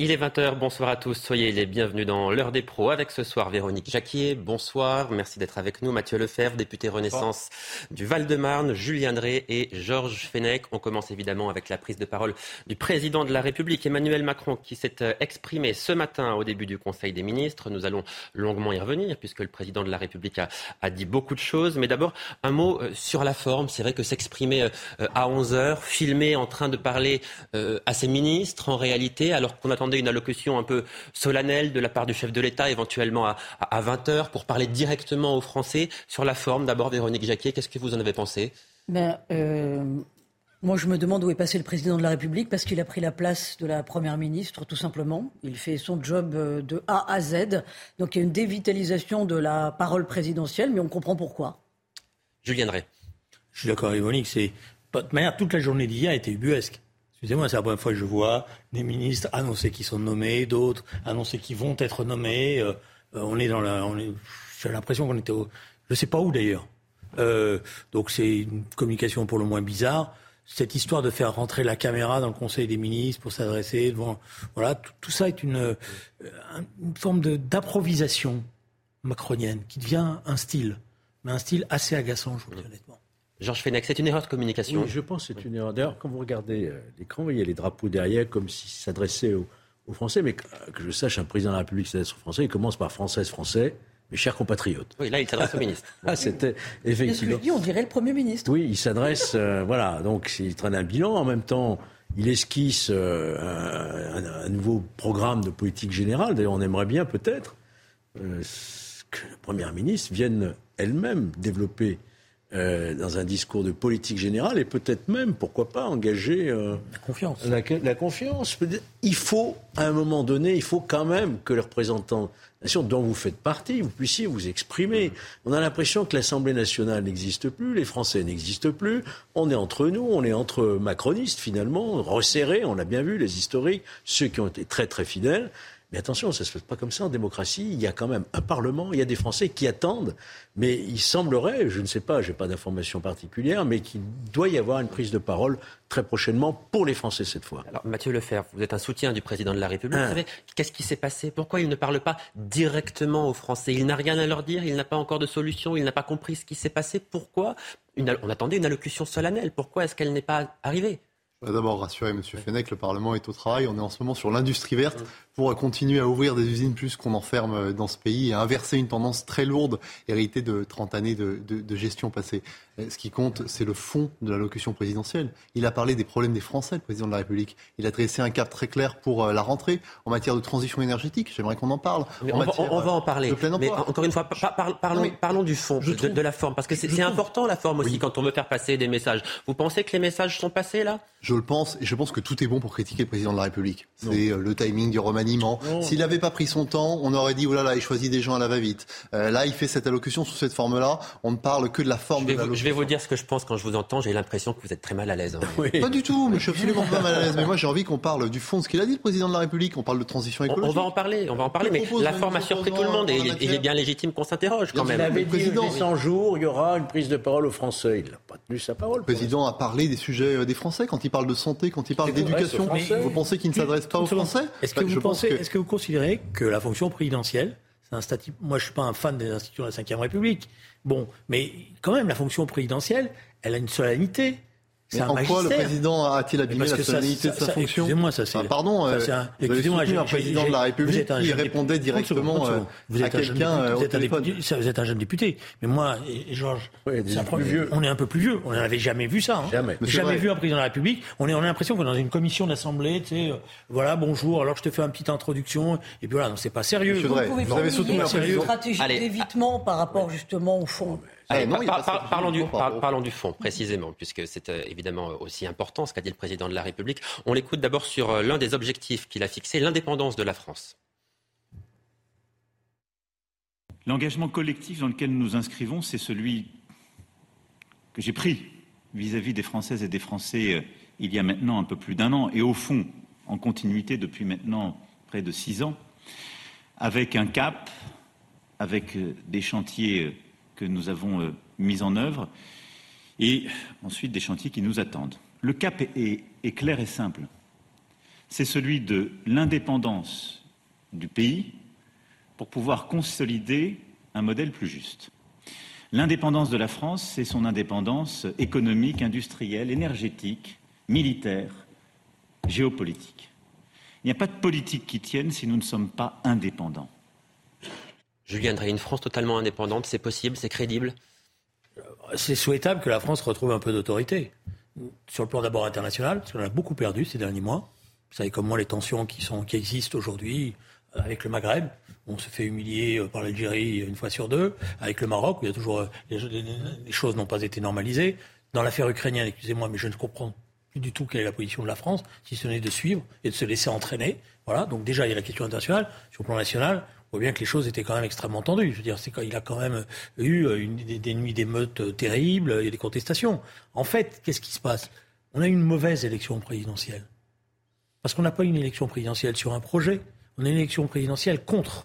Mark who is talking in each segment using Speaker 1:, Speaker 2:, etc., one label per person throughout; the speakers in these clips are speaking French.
Speaker 1: Il est 20h, bonsoir à tous, soyez les bienvenus dans l'heure des pros avec ce soir Véronique Jacquier, bonsoir, merci d'être avec nous, Mathieu Lefebvre, député Renaissance du Val-de-Marne, Julien Drey et Georges Fenech. On commence évidemment avec la prise de parole du président de la République, Emmanuel Macron, qui s'est euh, exprimé ce matin au début du Conseil des ministres. Nous allons longuement y revenir puisque le président de la République a, dit beaucoup de choses. Mais d'abord, un mot euh, sur la forme. C'est vrai que s'exprimer euh, à 11h, filmer en train de parler à ses ministres en réalité, alors qu'on attend une allocution un peu solennelle de la part du chef de l'État, éventuellement à, à 20h, pour parler directement aux Français sur la forme. D'abord, Véronique Jacquier, qu'est-ce que vous en avez pensé?
Speaker 2: Ben, euh, Moi, je me demande où est passé le président de la République parce qu'il a pris la place de la Première ministre, tout simplement. Il fait son job euh, de A à Z. Donc il y a une dévitalisation de la parole présidentielle, mais on comprend pourquoi.
Speaker 1: Julien Drey.
Speaker 3: Je suis d'accord avec Véronique. C'est... De manière, toute la journée d'hier a été ubuesque. Excusez-moi, c'est la première fois que je vois des ministres annoncer qu'ils sont nommés, d'autres annoncer qu'ils vont être nommés. Euh, euh, on est dans la, j'ai l'impression qu'on était au, je sais pas où d'ailleurs. Euh, donc c'est une communication pour le moins bizarre. Cette histoire de faire rentrer la caméra dans le Conseil des ministres pour s'adresser devant, voilà, tout, ça est une, une forme d'improvisation macronienne qui devient un style, mais un style assez agaçant, je vous dis honnêtement.
Speaker 1: Georges Fenech, c'est une erreur de communication.
Speaker 4: Oui, je pense que c'est une erreur. D'ailleurs, quand vous regardez euh, l'écran, vous voyez les drapeaux derrière comme s'ils s'adressaient aux, Français. Mais que, je sache, un président de la République s'adresse aux Français, il commence par Française, Français. Mes chers compatriotes.
Speaker 1: Oui, là, il s'adresse au ministre.
Speaker 4: ah, c'était effectivement.
Speaker 2: Ce que on dirait le Premier ministre.
Speaker 4: Oui, il s'adresse. Euh, voilà, donc il traîne un bilan. En même temps, il esquisse euh, un, nouveau programme de politique générale. D'ailleurs, on aimerait bien peut-être que la Première ministre vienne elle-même développer euh, dans un discours de politique générale et peut-être même, pourquoi pas, engager
Speaker 3: euh, la confiance.
Speaker 4: La, confiance. Il faut, à un moment donné, il faut quand même que les représentants dont vous faites partie, vous puissiez vous exprimer. On a l'impression que l'Assemblée nationale n'existe plus, les Français n'existent plus. On est entre nous, on est entre macronistes finalement, resserrés. On a bien vu les historiques, ceux qui ont été très très fidèles. Mais attention, ça ne se fait pas comme ça en démocratie. Il y a quand même un Parlement, il y a des Français qui attendent. Mais il semblerait, je ne sais pas, je n'ai pas d'informations particulières, mais qu'il doit y avoir une prise de parole très prochainement pour les Français cette fois.
Speaker 1: Alors Mathieu Lefebvre, vous êtes un soutien du président de la République. Vous savez, qu'est-ce qui s'est passé? Pourquoi il ne parle pas directement aux Français? Il n'a rien à leur dire, il n'a pas encore de solution, il n'a pas compris ce qui s'est passé. Pourquoi On attendait une allocution solennelle? Pourquoi est-ce qu'elle n'est pas arrivée?
Speaker 5: D'abord rassurer M. Fenech, le Parlement est au travail. On est en ce moment sur l'industrie verte pour continuer à ouvrir des usines plus qu'on enferme dans ce pays et inverser une tendance très lourde héritée de 30 années de, gestion passée. Ce qui compte, c'est le fond de l'allocution présidentielle. Il a parlé des problèmes des Français, le président de la République. Il a dressé un cap très clair pour euh, la rentrée en matière de transition énergétique. J'aimerais qu'on en parle.
Speaker 1: on, va, en parler. Mais encore une fois, parlons, du fond, de, la forme, parce que c'est important la forme aussi quand on veut faire passer des messages. Vous pensez que les messages sont passés là?
Speaker 5: Je le pense, et je pense que tout est bon pour critiquer le président de la République. C'est euh, le timing du remaniement s'il n'avait pas pris son temps, on aurait dit, oh là là, il choisit des gens à la va-vite. Euh, là, il fait cette allocution sous cette forme-là. On ne parle que de la forme
Speaker 1: je
Speaker 5: de
Speaker 1: Je vais vous dire ce que je pense quand je vous entends. J'ai l'impression que vous êtes très mal à l'aise.
Speaker 5: Hein. Pas du tout, mais je suis absolument pas mal à l'aise. Mais moi, j'ai envie qu'on parle du fond de ce qu'il a dit, le président de la République. On parle de transition écologique.
Speaker 1: On, va en parler, on va en parler. Mais la forme a surpris tout le monde et il, est bien légitime qu'on s'interroge quand même.
Speaker 4: Il avait dit les 100 jours, il y aura une prise de parole aux Français. Il n'a pas tenu sa parole.
Speaker 5: Le président a parlé des sujets euh, des Français quand il parle de santé, quand il parle d'éducation. Vous pensez qu'il ne s'adresse pas aux Français
Speaker 3: Est-ce que vous pensez, est-ce que vous considérez que la fonction présidentielle, c'est un statut. Moi, je suis pas un fan des institutions de la Ve République. Bon, mais quand même, la fonction présidentielle, elle a une solennité.
Speaker 5: Mais en quoi le président a-t-il abîmé la solennité de sa fonction
Speaker 3: Excusez-moi, ça c'est.
Speaker 5: pardon, euh, excusez-moi, un président de la République qui répondait directement euh,
Speaker 3: vous êtes à quelqu'un au téléphone. Vous êtes un jeune député, mais moi et Georges, on est un peu plus vieux. On n'avait jamais vu ça. Hein. Jamais. Jamais vu un président de la République. On est, on a l'impression qu'on est dans une commission d'assemblée. Tu sais, euh, voilà, bonjour. Alors je te fais une petite introduction et puis voilà, c'est pas sérieux.
Speaker 2: Vous, avez soutenu une stratégie d'évitement par rapport justement au fond.
Speaker 1: Allez, parlons, du, parlons, du, fond, précisément, puisque c'est euh, évidemment aussi important ce qu'a dit le président de la République. On l'écoute d'abord sur euh, l'un des objectifs qu'il a fixé, l'indépendance de la France.
Speaker 6: L'engagement collectif dans lequel nous nous inscrivons, c'est celui que j'ai pris vis-à-vis des Françaises et des Français euh, il y a maintenant un peu plus d'un an, et au fond, en continuité depuis maintenant près de six ans, avec un cap, avec des chantiers que nous avons euh, mis en œuvre et ensuite des chantiers qui nous attendent. Le cap est, clair et simple. c'est celui de l'indépendance du pays pour pouvoir consolider un modèle plus juste. L'indépendance de la France, c'est son indépendance économique, industrielle, énergétique, militaire, géopolitique. Il n'y a pas de politique qui tienne si nous ne sommes pas indépendants.
Speaker 1: Julien Drey, une France totalement indépendante, c'est possible, c'est crédible
Speaker 3: C'est souhaitable que la France retrouve un peu d'autorité. Sur le plan d'abord international, parce qu'on a beaucoup perdu ces derniers mois. Vous savez comme moi les tensions qui, sont, qui existent aujourd'hui avec le Maghreb. On se fait humilier euh, par l'Algérie une fois sur deux. Avec le Maroc, où il y a toujours, euh, les, choses n'ont pas été normalisées. Dans l'affaire ukrainienne, excusez-moi, mais je ne comprends plus du tout quelle est la position de la France, si ce n'est de suivre et de se laisser entraîner. Voilà. Donc déjà, il y a la question internationale. Sur le plan national, on voit bien que les choses étaient quand même extrêmement tendues. Je veux dire, il a quand même eu euh, des, nuits d'émeutes terribles, il y a des contestations. En fait, qu'est-ce qui se passe? On a eu une mauvaise élection présidentielle. Parce qu'on n'a pas eu une élection présidentielle sur un projet, on a une élection présidentielle contre.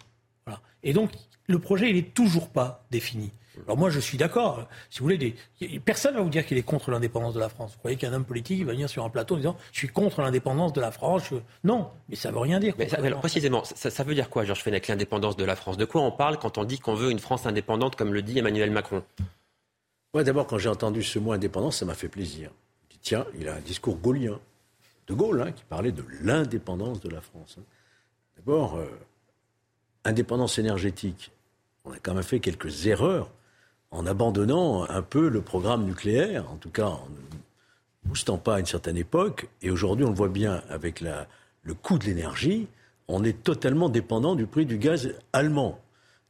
Speaker 3: Et donc, le projet, il n'est toujours pas défini. Alors moi, je suis d'accord. Si vous voulez, des... personne ne va vous dire qu'il est contre l'indépendance de la France. Vous croyez qu'un homme politique va venir sur un plateau en disant « je suis contre l'indépendance de la France Non, mais ça ne veut rien dire.
Speaker 1: Mais alors, précisément, ça, ça, veut dire quoi, Georges Fenech, l'indépendance de la France? De quoi on parle quand on dit qu'on veut une France indépendante, comme le dit Emmanuel Macron?
Speaker 4: Moi, d'abord, quand j'ai entendu ce mot indépendance, ça m'a fait plaisir. Je dis, tiens, il a un discours gaulien. De Gaulle, hein, qui parlait de l'indépendance de la France. Hein. D'abord, euh, indépendance énergétique. On a quand même fait quelques erreurs en abandonnant un peu le programme nucléaire, en tout cas en ne boostant pas à une certaine époque. Et aujourd'hui, on le voit bien avec le coût de l'énergie, on est totalement dépendant du prix du gaz allemand.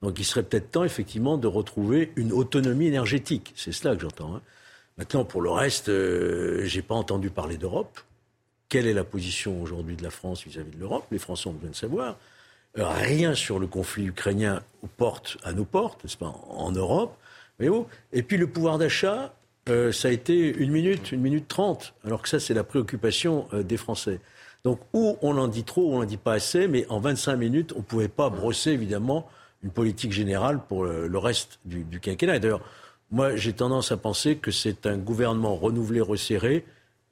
Speaker 4: Donc il serait peut-être temps, effectivement, de retrouver une autonomie énergétique. C'est cela que j'entends. Hein. Maintenant, pour le reste, euh, je n'ai pas entendu parler d'Europe. Quelle est la position aujourd'hui de la France vis-à-vis de l'Europe? Les Français ont besoin de savoir. Euh, rien sur le conflit ukrainien aux portes, à nos portes, n'est-ce pas, en Europe. Et puis le pouvoir d'achat, euh, ça a été une minute, une minute trente, alors que ça, c'est la préoccupation euh, des Français. Donc, ou on en dit trop, ou on n'en dit pas assez, mais en 25 minutes, on ne pouvait pas brosser, évidemment, une politique générale pour le, reste du, du quinquennat. D'ailleurs, moi, j'ai tendance à penser que c'est un gouvernement renouvelé, resserré,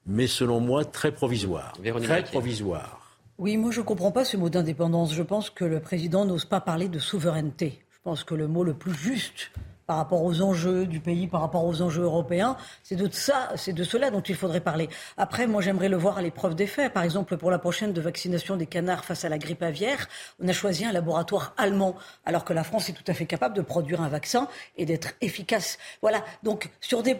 Speaker 4: mais selon moi, très provisoire. très provisoire.
Speaker 2: Oui, moi je ne comprends pas ce mot d'indépendance. Je pense que le président n'ose pas parler de souveraineté. Je pense que le mot le plus juste par rapport aux enjeux du pays, par rapport aux enjeux européens. C'est de ça, c'est de cela dont il faudrait parler. Après, moi, j'aimerais le voir à l'épreuve des faits. Par exemple, pour la prochaine de vaccination des canards face à la grippe aviaire, on a choisi un laboratoire allemand, alors que la France est tout à fait capable de produire un vaccin et d'être efficace. Voilà. Donc, sur des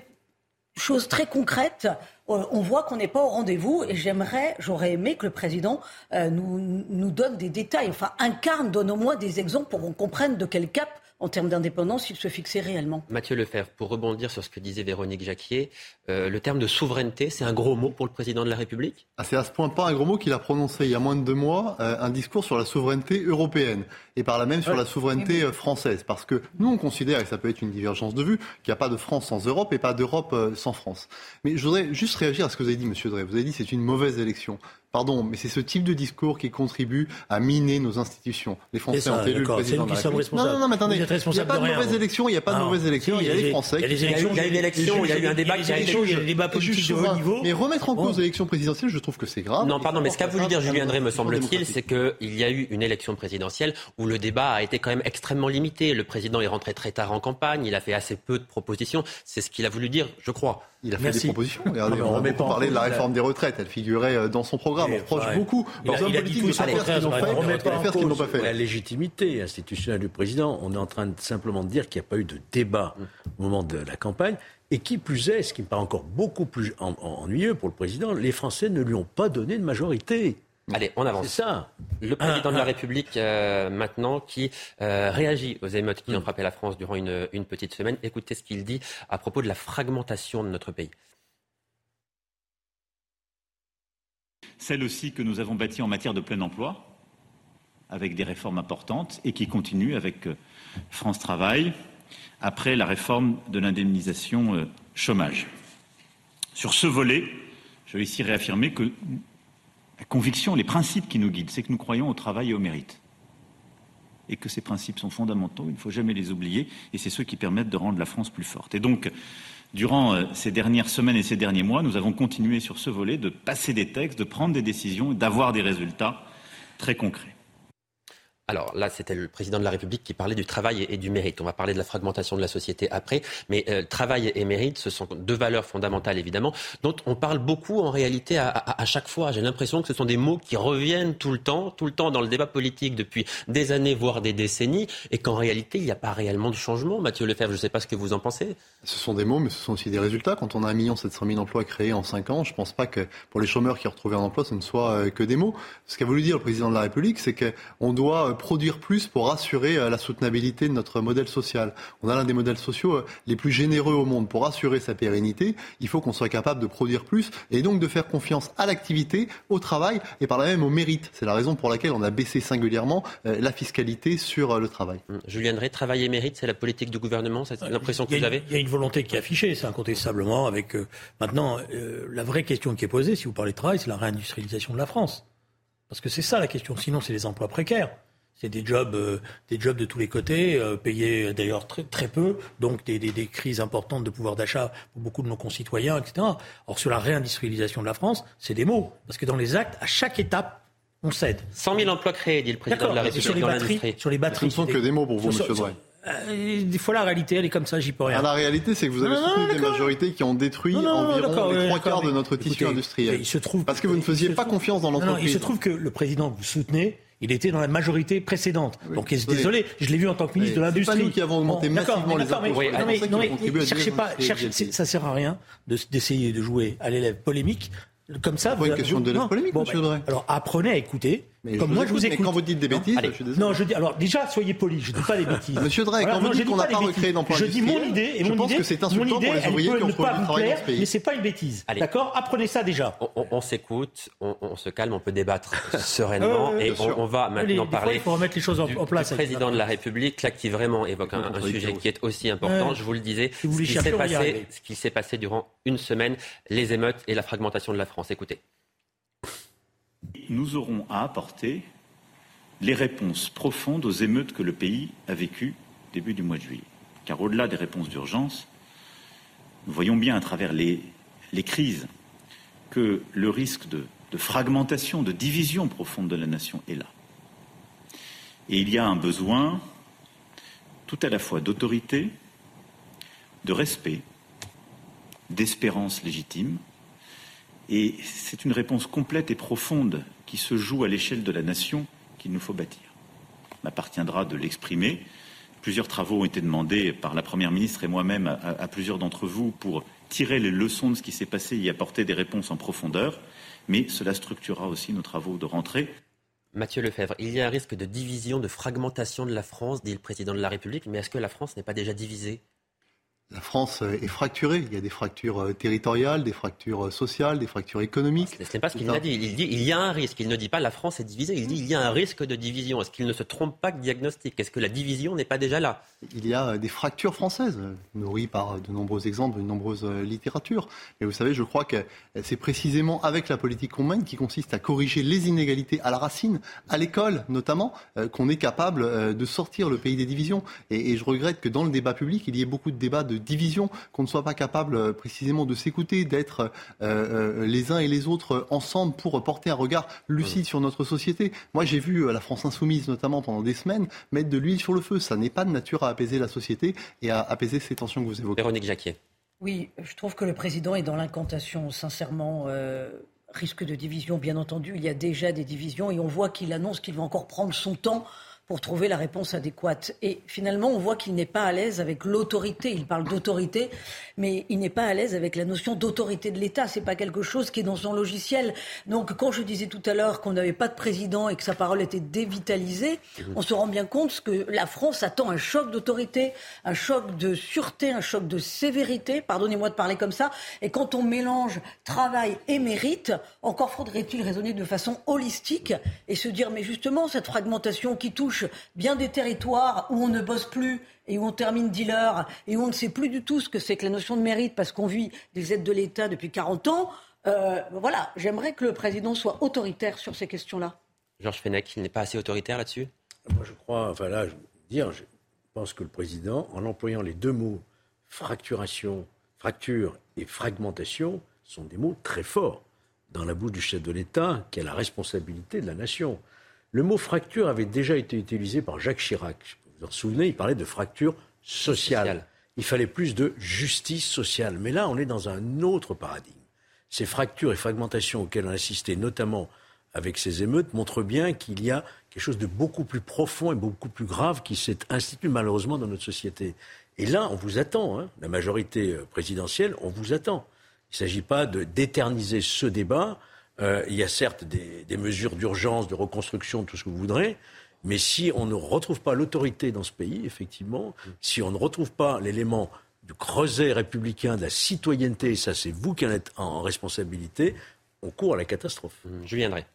Speaker 2: choses très concrètes, euh, on voit qu'on n'est pas au rendez-vous et j'aimerais, j'aurais aimé que le président euh, nous, nous donne des détails, enfin incarne, donne au moins des exemples pour qu'on comprenne de quel cap en termes d'indépendance il se fixait réellement.
Speaker 1: Mathieu Lefebvre, pour rebondir sur ce que disait Véronique Jacquier, euh, le terme de souveraineté, c'est un gros mot pour le président de la République?
Speaker 5: Ah, C'est à ce point pas un gros mot qu'il a prononcé il y a moins de deux mois euh, un discours sur la souveraineté européenne et par là même sur la souveraineté euh, française. Parce que nous, on considère, et ça peut être une divergence de vue, qu'il n'y a pas de France sans Europe et pas d'Europe sans France. Mais je voudrais juste réagir à ce que vous avez dit, Monsieur Drey. Vous avez dit que c'est une mauvaise élection. Pardon, mais c'est ce type de discours qui contribue à miner nos institutions. Les Français ont élu le président de la République.
Speaker 3: Non, non,
Speaker 5: non, mais attendez, il n'y a pas de mauvaise élection, il n'y a pas de mauvaise élection, il y a les Français.
Speaker 1: Il y a des élections, il y a une élection, il y a eu un débat
Speaker 3: il y a des débats politiques de haut niveau.
Speaker 5: Mais remettre en cause l'élection présidentielle, je trouve que c'est grave.
Speaker 1: Non, pardon, mais ce qu'a voulu dire Julien Drey, me semble-t-il, c'est qu'il y a eu une élection présidentielle où le débat a été quand même extrêmement limité. Le président est rentré très tard en campagne, il a fait assez peu de propositions. C'est ce qu'il a voulu dire, je crois.
Speaker 5: Il a fait des propositions. Regardez, on a beaucoup parlé de la réforme des retraites. Elle figurait euh, dans son programme. On reproche beaucoup aux hommes politiques de faire
Speaker 4: ce qu'ils n'ont pas fait. La légitimité institutionnelle du président, on est en train de simplement de dire qu'il n'y a pas eu de débat au moment de la campagne. Et qui plus est, ce qui me paraît encore beaucoup plus ennuyeux pour le président, les Français ne lui ont pas donné de majorité.
Speaker 1: Allez, on avance.
Speaker 4: C'est ça.
Speaker 1: Le président de la République, euh, maintenant, qui euh, réagit aux émeutes qui ont frappé la France durant une, une petite semaine. Écoutez ce qu'il dit à propos de la fragmentation de notre pays.
Speaker 6: Celle aussi que nous avons bâtie en matière de plein emploi, avec des réformes importantes, et qui continue avec euh, France Travail, après la réforme de l'indemnisation chômage. Sur ce volet, je vais ici réaffirmer que la conviction, les principes qui nous guident, c'est que nous croyons au travail et au mérite. Et que ces principes sont fondamentaux, il ne faut jamais les oublier, et c'est ceux qui permettent de rendre la France plus forte. Et donc, Durant euh, ces dernières semaines et ces derniers mois, nous avons continué sur ce volet de passer des textes, de prendre des décisions et d'avoir des résultats très concrets.
Speaker 1: Alors là, c'était le président de la République qui parlait du travail et, du mérite. On va parler de la fragmentation de la société après, mais euh, travail et mérite, ce sont deux valeurs fondamentales évidemment, dont on parle beaucoup en réalité à, chaque fois. J'ai l'impression que ce sont des mots qui reviennent tout le temps, tout le temps dans le débat politique depuis des années, voire des décennies, et qu'en réalité, il n'y a pas réellement de changement. Mathieu Lefebvre, je ne sais pas ce que vous en pensez.
Speaker 5: Ce sont des mots, mais ce sont aussi des résultats. Quand on a 1 700 000 emplois créés en 5 ans, je ne pense pas que pour les chômeurs qui ont retrouvé un emploi, ce ne soit euh, que des mots. Ce qu'a voulu dire le président de la République, c'est qu'on doit euh, produire plus pour assurer euh, la soutenabilité de notre modèle social. On a l'un des modèles sociaux euh, les plus généreux au monde. Pour assurer sa pérennité, il faut qu'on soit capable de produire plus et donc de faire confiance à l'activité, au travail et par là même au mérite. C'est la raison pour laquelle on a baissé singulièrement euh, la fiscalité sur le travail.
Speaker 1: Hum, Julien Drey, travail et mérite, c'est la politique du gouvernement C'est l'impression que vous avez?
Speaker 3: Il y a une volonté qui est affichée, c'est incontestablement. Avec maintenant, la vraie question qui est posée, si vous parlez de travail, c'est la réindustrialisation de la France. Parce que c'est ça la question. Sinon, c'est les emplois précaires. C'est des jobs, euh, des jobs de tous les côtés, euh, payés d'ailleurs très, très peu, donc des, des, des, crises importantes de pouvoir d'achat pour beaucoup de nos concitoyens, etc. Or, sur la réindustrialisation de la France, c'est des mots. Parce que dans les actes, à chaque étape, on cède.
Speaker 1: 100 000 emplois créés, dit le président de la République.
Speaker 3: Sur les batteries, sur les batteries.
Speaker 5: Ce ne sont que des mots pour vous, monsieur Drey.
Speaker 3: Euh, des fois, la réalité, elle est comme ça, j'y peux rien.
Speaker 5: Ah, la réalité, c'est que vous avez soutenu des majorités qui ont détruit environ les trois quarts de notre tissu industriel.
Speaker 3: Il se trouve,
Speaker 5: Parce que vous ne faisiez pas confiance dans l'entreprise.
Speaker 3: Il se trouve que le président que vous soutenez, il était dans la majorité précédente. Donc, désolé, je l'ai vu en tant que ministre de l'Industrie.
Speaker 5: C'est pas nous qui avons augmenté massivement les impôts.
Speaker 3: Oui, non, mais, cherchez pas, cherchez, ça sert à rien d'essayer de jouer à l'élève polémique. Comme ça,
Speaker 5: vous pas une question de l'élève polémique, monsieur Drey.
Speaker 3: Alors, apprenez à écouter
Speaker 5: mais Comme je moi, je vous écoute. Mais quand vous dites des bêtises,
Speaker 3: je
Speaker 5: suis désolé.
Speaker 3: Non, je dis, alors déjà, soyez poli, je ne dis pas des bêtises.
Speaker 5: Monsieur Drey, quand vous dites qu'on n'a pas recréé d'emplois
Speaker 3: Je dis mon idée, et
Speaker 5: je
Speaker 3: mon
Speaker 5: pense
Speaker 3: idée,
Speaker 5: que c'est insultant pour les ouvriers qui ont du travail dans ce pays.
Speaker 3: Mais c'est pas une bêtise. D'accord? Apprenez ça déjà.
Speaker 1: On, s'écoute, on, se calme, on peut débattre sereinement, et on, va maintenant parler.
Speaker 3: Il faut remettre les choses en, place.
Speaker 1: Du président de la République, là, qui vraiment évoque un, sujet qui est aussi important. Je vous le disais, ce qui s'est passé durant une semaine, les émeutes et la fragmentation de la France. Écoutez.
Speaker 6: Nous aurons à apporter les réponses profondes aux émeutes que le pays a vécues début du mois de juillet. Car au-delà des réponses d'urgence, nous voyons bien à travers les, crises que le risque de, de, fragmentation, de division profonde de la nation est là. Et il y a un besoin tout à la fois d'autorité, de respect, d'espérance légitime, et c'est une réponse complète et profonde qui se joue à l'échelle de la nation qu'il nous faut bâtir. Il m'appartiendra de l'exprimer. Plusieurs travaux ont été demandés par la Première ministre et moi-même à, plusieurs d'entre vous pour tirer les leçons de ce qui s'est passé et y apporter des réponses en profondeur. Mais cela structurera aussi nos travaux de rentrée.
Speaker 1: Mathieu Lefebvre, il y a un risque de division, de fragmentation de la France, dit le président de la République, mais est-ce que la France n'est pas déjà divisée?
Speaker 5: La France est fracturée. Il y a des fractures euh, territoriales, des fractures euh, sociales, des fractures économiques.
Speaker 1: Ce n'est pas ce qu'il a dit. Il dit il y a un risque. Il ne dit pas la France est divisée. Il dit il y a un risque de division. Est-ce qu'il ne se trompe pas de diagnostic? Est-ce que la division n'est pas déjà là?
Speaker 5: Il y a euh, des fractures françaises, nourries par de nombreux exemples, de nombreuses littératures. Mais vous savez, je crois que c'est précisément avec la politique qu'on mène, qui consiste à corriger les inégalités à la racine, à l'école notamment, qu'on est capable de sortir le pays des divisions. Et je regrette que dans le débat public, il y ait beaucoup de débats de division, qu'on ne soit pas capable euh, précisément de s'écouter, d'être euh, euh, les uns et les autres ensemble pour porter un regard lucide sur notre société. Moi, j'ai vu la France insoumise, notamment pendant des semaines, mettre de l'huile sur le feu. Ça n'est pas de nature à apaiser la société et à apaiser ces tensions que vous évoquez.
Speaker 1: Véronique Jacquier.
Speaker 2: Oui, je trouve que le président est dans l'incantation, sincèrement. risque de division, bien entendu, il y a déjà des divisions et on voit qu'il annonce qu'il va encore prendre son temps pour trouver la réponse adéquate. Et finalement, on voit qu'il n'est pas à l'aise avec l'autorité. Il parle d'autorité, mais il n'est pas à l'aise avec la notion d'autorité de l'État. C'est pas quelque chose qui est dans son logiciel. Donc, quand je disais tout à l'heure qu'on n'avait pas de président et que sa parole était dévitalisée, mmh. on se rend bien compte que la France attend un choc d'autorité, un choc de sûreté, un choc de sévérité. Pardonnez-moi de parler comme ça. Et quand on mélange travail et mérite, encore faudrait-il raisonner de façon holistique et se dire, mais justement, cette fragmentation qui touche bien des territoires où on ne bosse plus et où on termine dealer et où on ne sait plus du tout ce que c'est que la notion de mérite parce qu'on vit des aides de l'État depuis 40 ans. Euh, voilà, j'aimerais que le président soit autoritaire sur ces questions-là.
Speaker 1: Georges Fenech, il n'est pas assez autoritaire là-dessus?
Speaker 4: Moi, je crois, enfin là, je veux dire, je pense que le président, en employant les deux mots fracturation, Fracture et fragmentation sont des mots très forts dans la bouche du chef de l'État qui a la responsabilité de la nation. Le mot fracture avait déjà été utilisé par Jacques Chirac. Vous vous en souvenez, il parlait de fracture sociale. Il fallait plus de justice sociale. Mais là, on est dans un autre paradigme. Ces fractures et fragmentations auxquelles on a assisté, notamment avec ces émeutes, montrent bien qu'il y a quelque chose de beaucoup plus profond et beaucoup plus grave qui s'est institué malheureusement dans notre société. Et là, on vous attend, hein, la majorité euh, présidentielle, on vous attend. Il ne s'agit pas de d'éterniser ce débat. Euh, il y a certes des, des mesures d'urgence, de reconstruction, tout ce que vous voudrez, mais si on ne retrouve pas l'autorité dans ce pays, effectivement, si on ne retrouve pas l'élément du creuset républicain, de la citoyenneté, et ça c'est vous qui en êtes en responsabilité, on court à la catastrophe.
Speaker 1: Mmh, Je viendrai.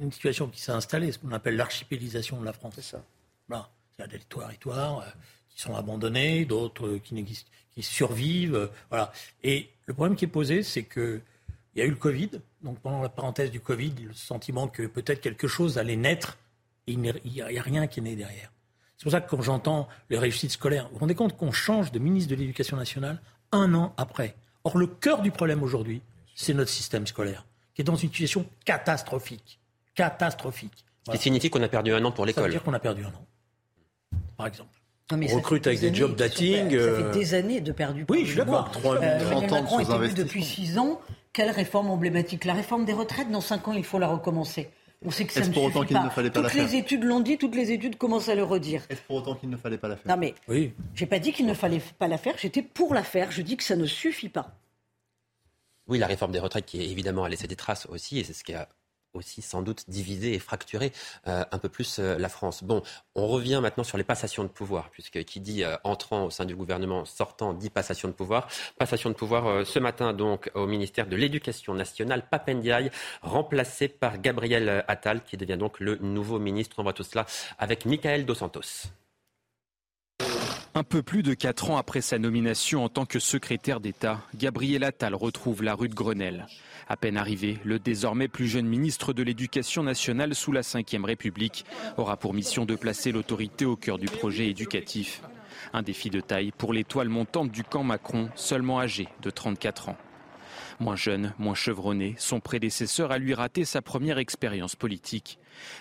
Speaker 3: Une situation qui s'est installée, ce qu'on appelle l'archipélisation de la France.
Speaker 4: C'est ça.
Speaker 3: Voilà. Il y a des territoires euh, qui sont abandonnés, d'autres euh, qui n'existent, qui survivent. euh, voilà. Et le problème qui est posé, c'est que il y a eu le Covid. Donc pendant la parenthèse du Covid, le sentiment que peut-être quelque chose allait naître, et il n'y a, rien qui est né derrière. C'est pour ça que quand j'entends les réussites scolaires, vous vous rendez compte qu'on change de ministre de l'Éducation nationale un an après. Or, le cœur du problème aujourd'hui, c'est notre système scolaire, qui est dans une situation catastrophique. Catastrophique.
Speaker 1: Ce
Speaker 3: Voilà.
Speaker 1: qui signifie qu'on a perdu un an pour
Speaker 3: Ça veut
Speaker 1: l'école.
Speaker 3: dire qu'on a perdu un an, par exemple.
Speaker 2: Non, mais
Speaker 4: On recrute avec des
Speaker 2: années
Speaker 4: job
Speaker 2: qu'ils sont
Speaker 4: dating,
Speaker 2: Ça
Speaker 4: euh,
Speaker 2: fait des années de perdu.
Speaker 3: Oui, je suis d'accord.
Speaker 4: 3
Speaker 2: Euh,
Speaker 5: 30
Speaker 2: Emmanuel
Speaker 5: ans de
Speaker 2: Macron est depuis 6 ans. Quelle réforme emblématique La réforme des retraites, dans 5 ans, il faut la recommencer. On sait que ça
Speaker 5: Est-ce
Speaker 2: ne
Speaker 5: pour autant
Speaker 2: suffit
Speaker 5: qu'il
Speaker 2: pas.
Speaker 5: ne fallait pas
Speaker 2: toutes
Speaker 5: la
Speaker 2: les
Speaker 5: faire
Speaker 2: études l'ont dit, toutes les études commencent à le redire.
Speaker 5: Est-ce pour autant qu'il ne fallait pas la faire
Speaker 2: Non mais,
Speaker 3: Oui.
Speaker 2: j'ai pas dit qu'il ne fallait pas la faire, j'étais pour la faire. Je dis que ça ne suffit pas.
Speaker 1: Oui, la réforme des retraites qui évidemment a laissé des traces aussi, et c'est ce qui a aussi sans doute divisé et fracturé euh, un peu plus euh, la France. Bon, on revient maintenant sur les passations de pouvoir, puisque qui dit euh, entrant au sein du gouvernement, sortant dit passation de pouvoir. Passation de pouvoir ce matin donc au ministère de l'Éducation nationale, Papendiaï, remplacé par Gabriel Attal, qui devient donc le nouveau ministre. On voit tout cela avec Michael Dos Santos.
Speaker 7: Un peu plus de quatre ans après sa nomination en tant que secrétaire d'État, Gabriel Attal retrouve la rue de Grenelle. À peine arrivé, le désormais plus jeune ministre de l'Éducation nationale sous la Ve République aura pour mission de placer l'autorité au cœur du projet éducatif. Un défi de taille pour l'étoile montante du camp Macron, seulement âgé de 34 ans. Moins jeune, moins chevronné, son prédécesseur a lui raté sa première expérience politique.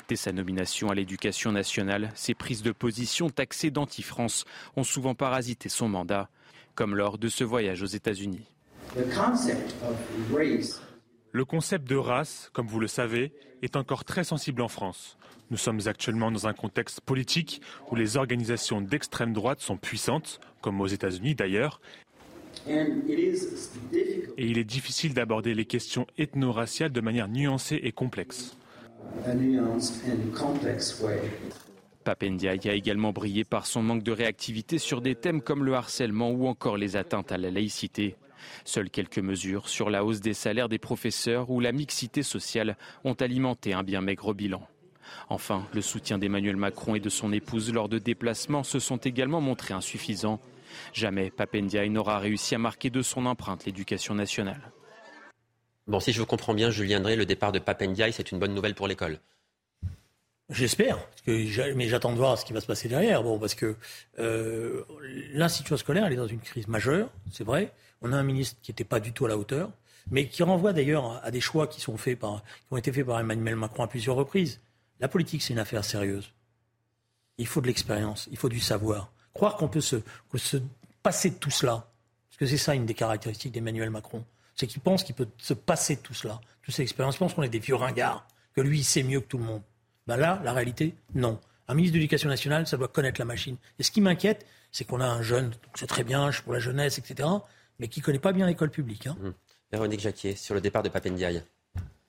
Speaker 7: Dès sa nomination à l'éducation nationale, ses prises de position taxées d'anti-France ont souvent parasité son mandat, comme lors de ce voyage aux États-Unis.
Speaker 8: Le concept de race, comme vous le savez, est encore très sensible en France. Nous sommes actuellement dans un contexte politique où les organisations d'extrême droite sont puissantes, comme aux États-Unis d'ailleurs, et il est difficile d'aborder les questions ethno-raciales de manière nuancée et complexe.
Speaker 7: Papendiaï a également brillé par son manque de réactivité sur des thèmes comme le harcèlement ou encore les atteintes à la laïcité. Seules quelques mesures sur la hausse des salaires des professeurs ou la mixité sociale ont alimenté un bien maigre bilan. Enfin, le soutien d'Emmanuel Macron et de son épouse lors de déplacements se sont également montrés insuffisants. Jamais Papendiaï n'aura réussi à marquer de son empreinte l'éducation nationale.
Speaker 1: Bon, si je vous comprends bien, Julien Drey, le départ de Papendiaï, c'est une bonne nouvelle pour l'école.
Speaker 3: J'espère, mais j'attends de voir ce qui va se passer derrière. Bon, parce que euh, l'institution scolaire, elle est dans une crise majeure, c'est vrai. On a un ministre qui n'était pas du tout à la hauteur, mais qui renvoie d'ailleurs à des choix qui sont faits par, qui ont été faits par Emmanuel Macron à plusieurs reprises. La politique, c'est une affaire sérieuse. Il faut de l'expérience, il faut du savoir. Croire qu'on peut se, que se passer de tout cela, parce que c'est ça une des caractéristiques d'Emmanuel Macron, c'est qu'il pense qu'il peut se passer de tout cela, toute cette expérience. Il pense qu'on est des vieux ringards, que lui, il sait mieux que tout le monde. Ben là, la réalité, non. Un ministre de l'Éducation nationale, ça doit connaître la machine. Et ce qui m'inquiète, c'est qu'on a un jeune, c'est très bien, je suis pour la jeunesse, etc., mais qui connaît pas bien l'école publique. hein.
Speaker 1: Véronique Jacquier, sur le départ de Papendiaï.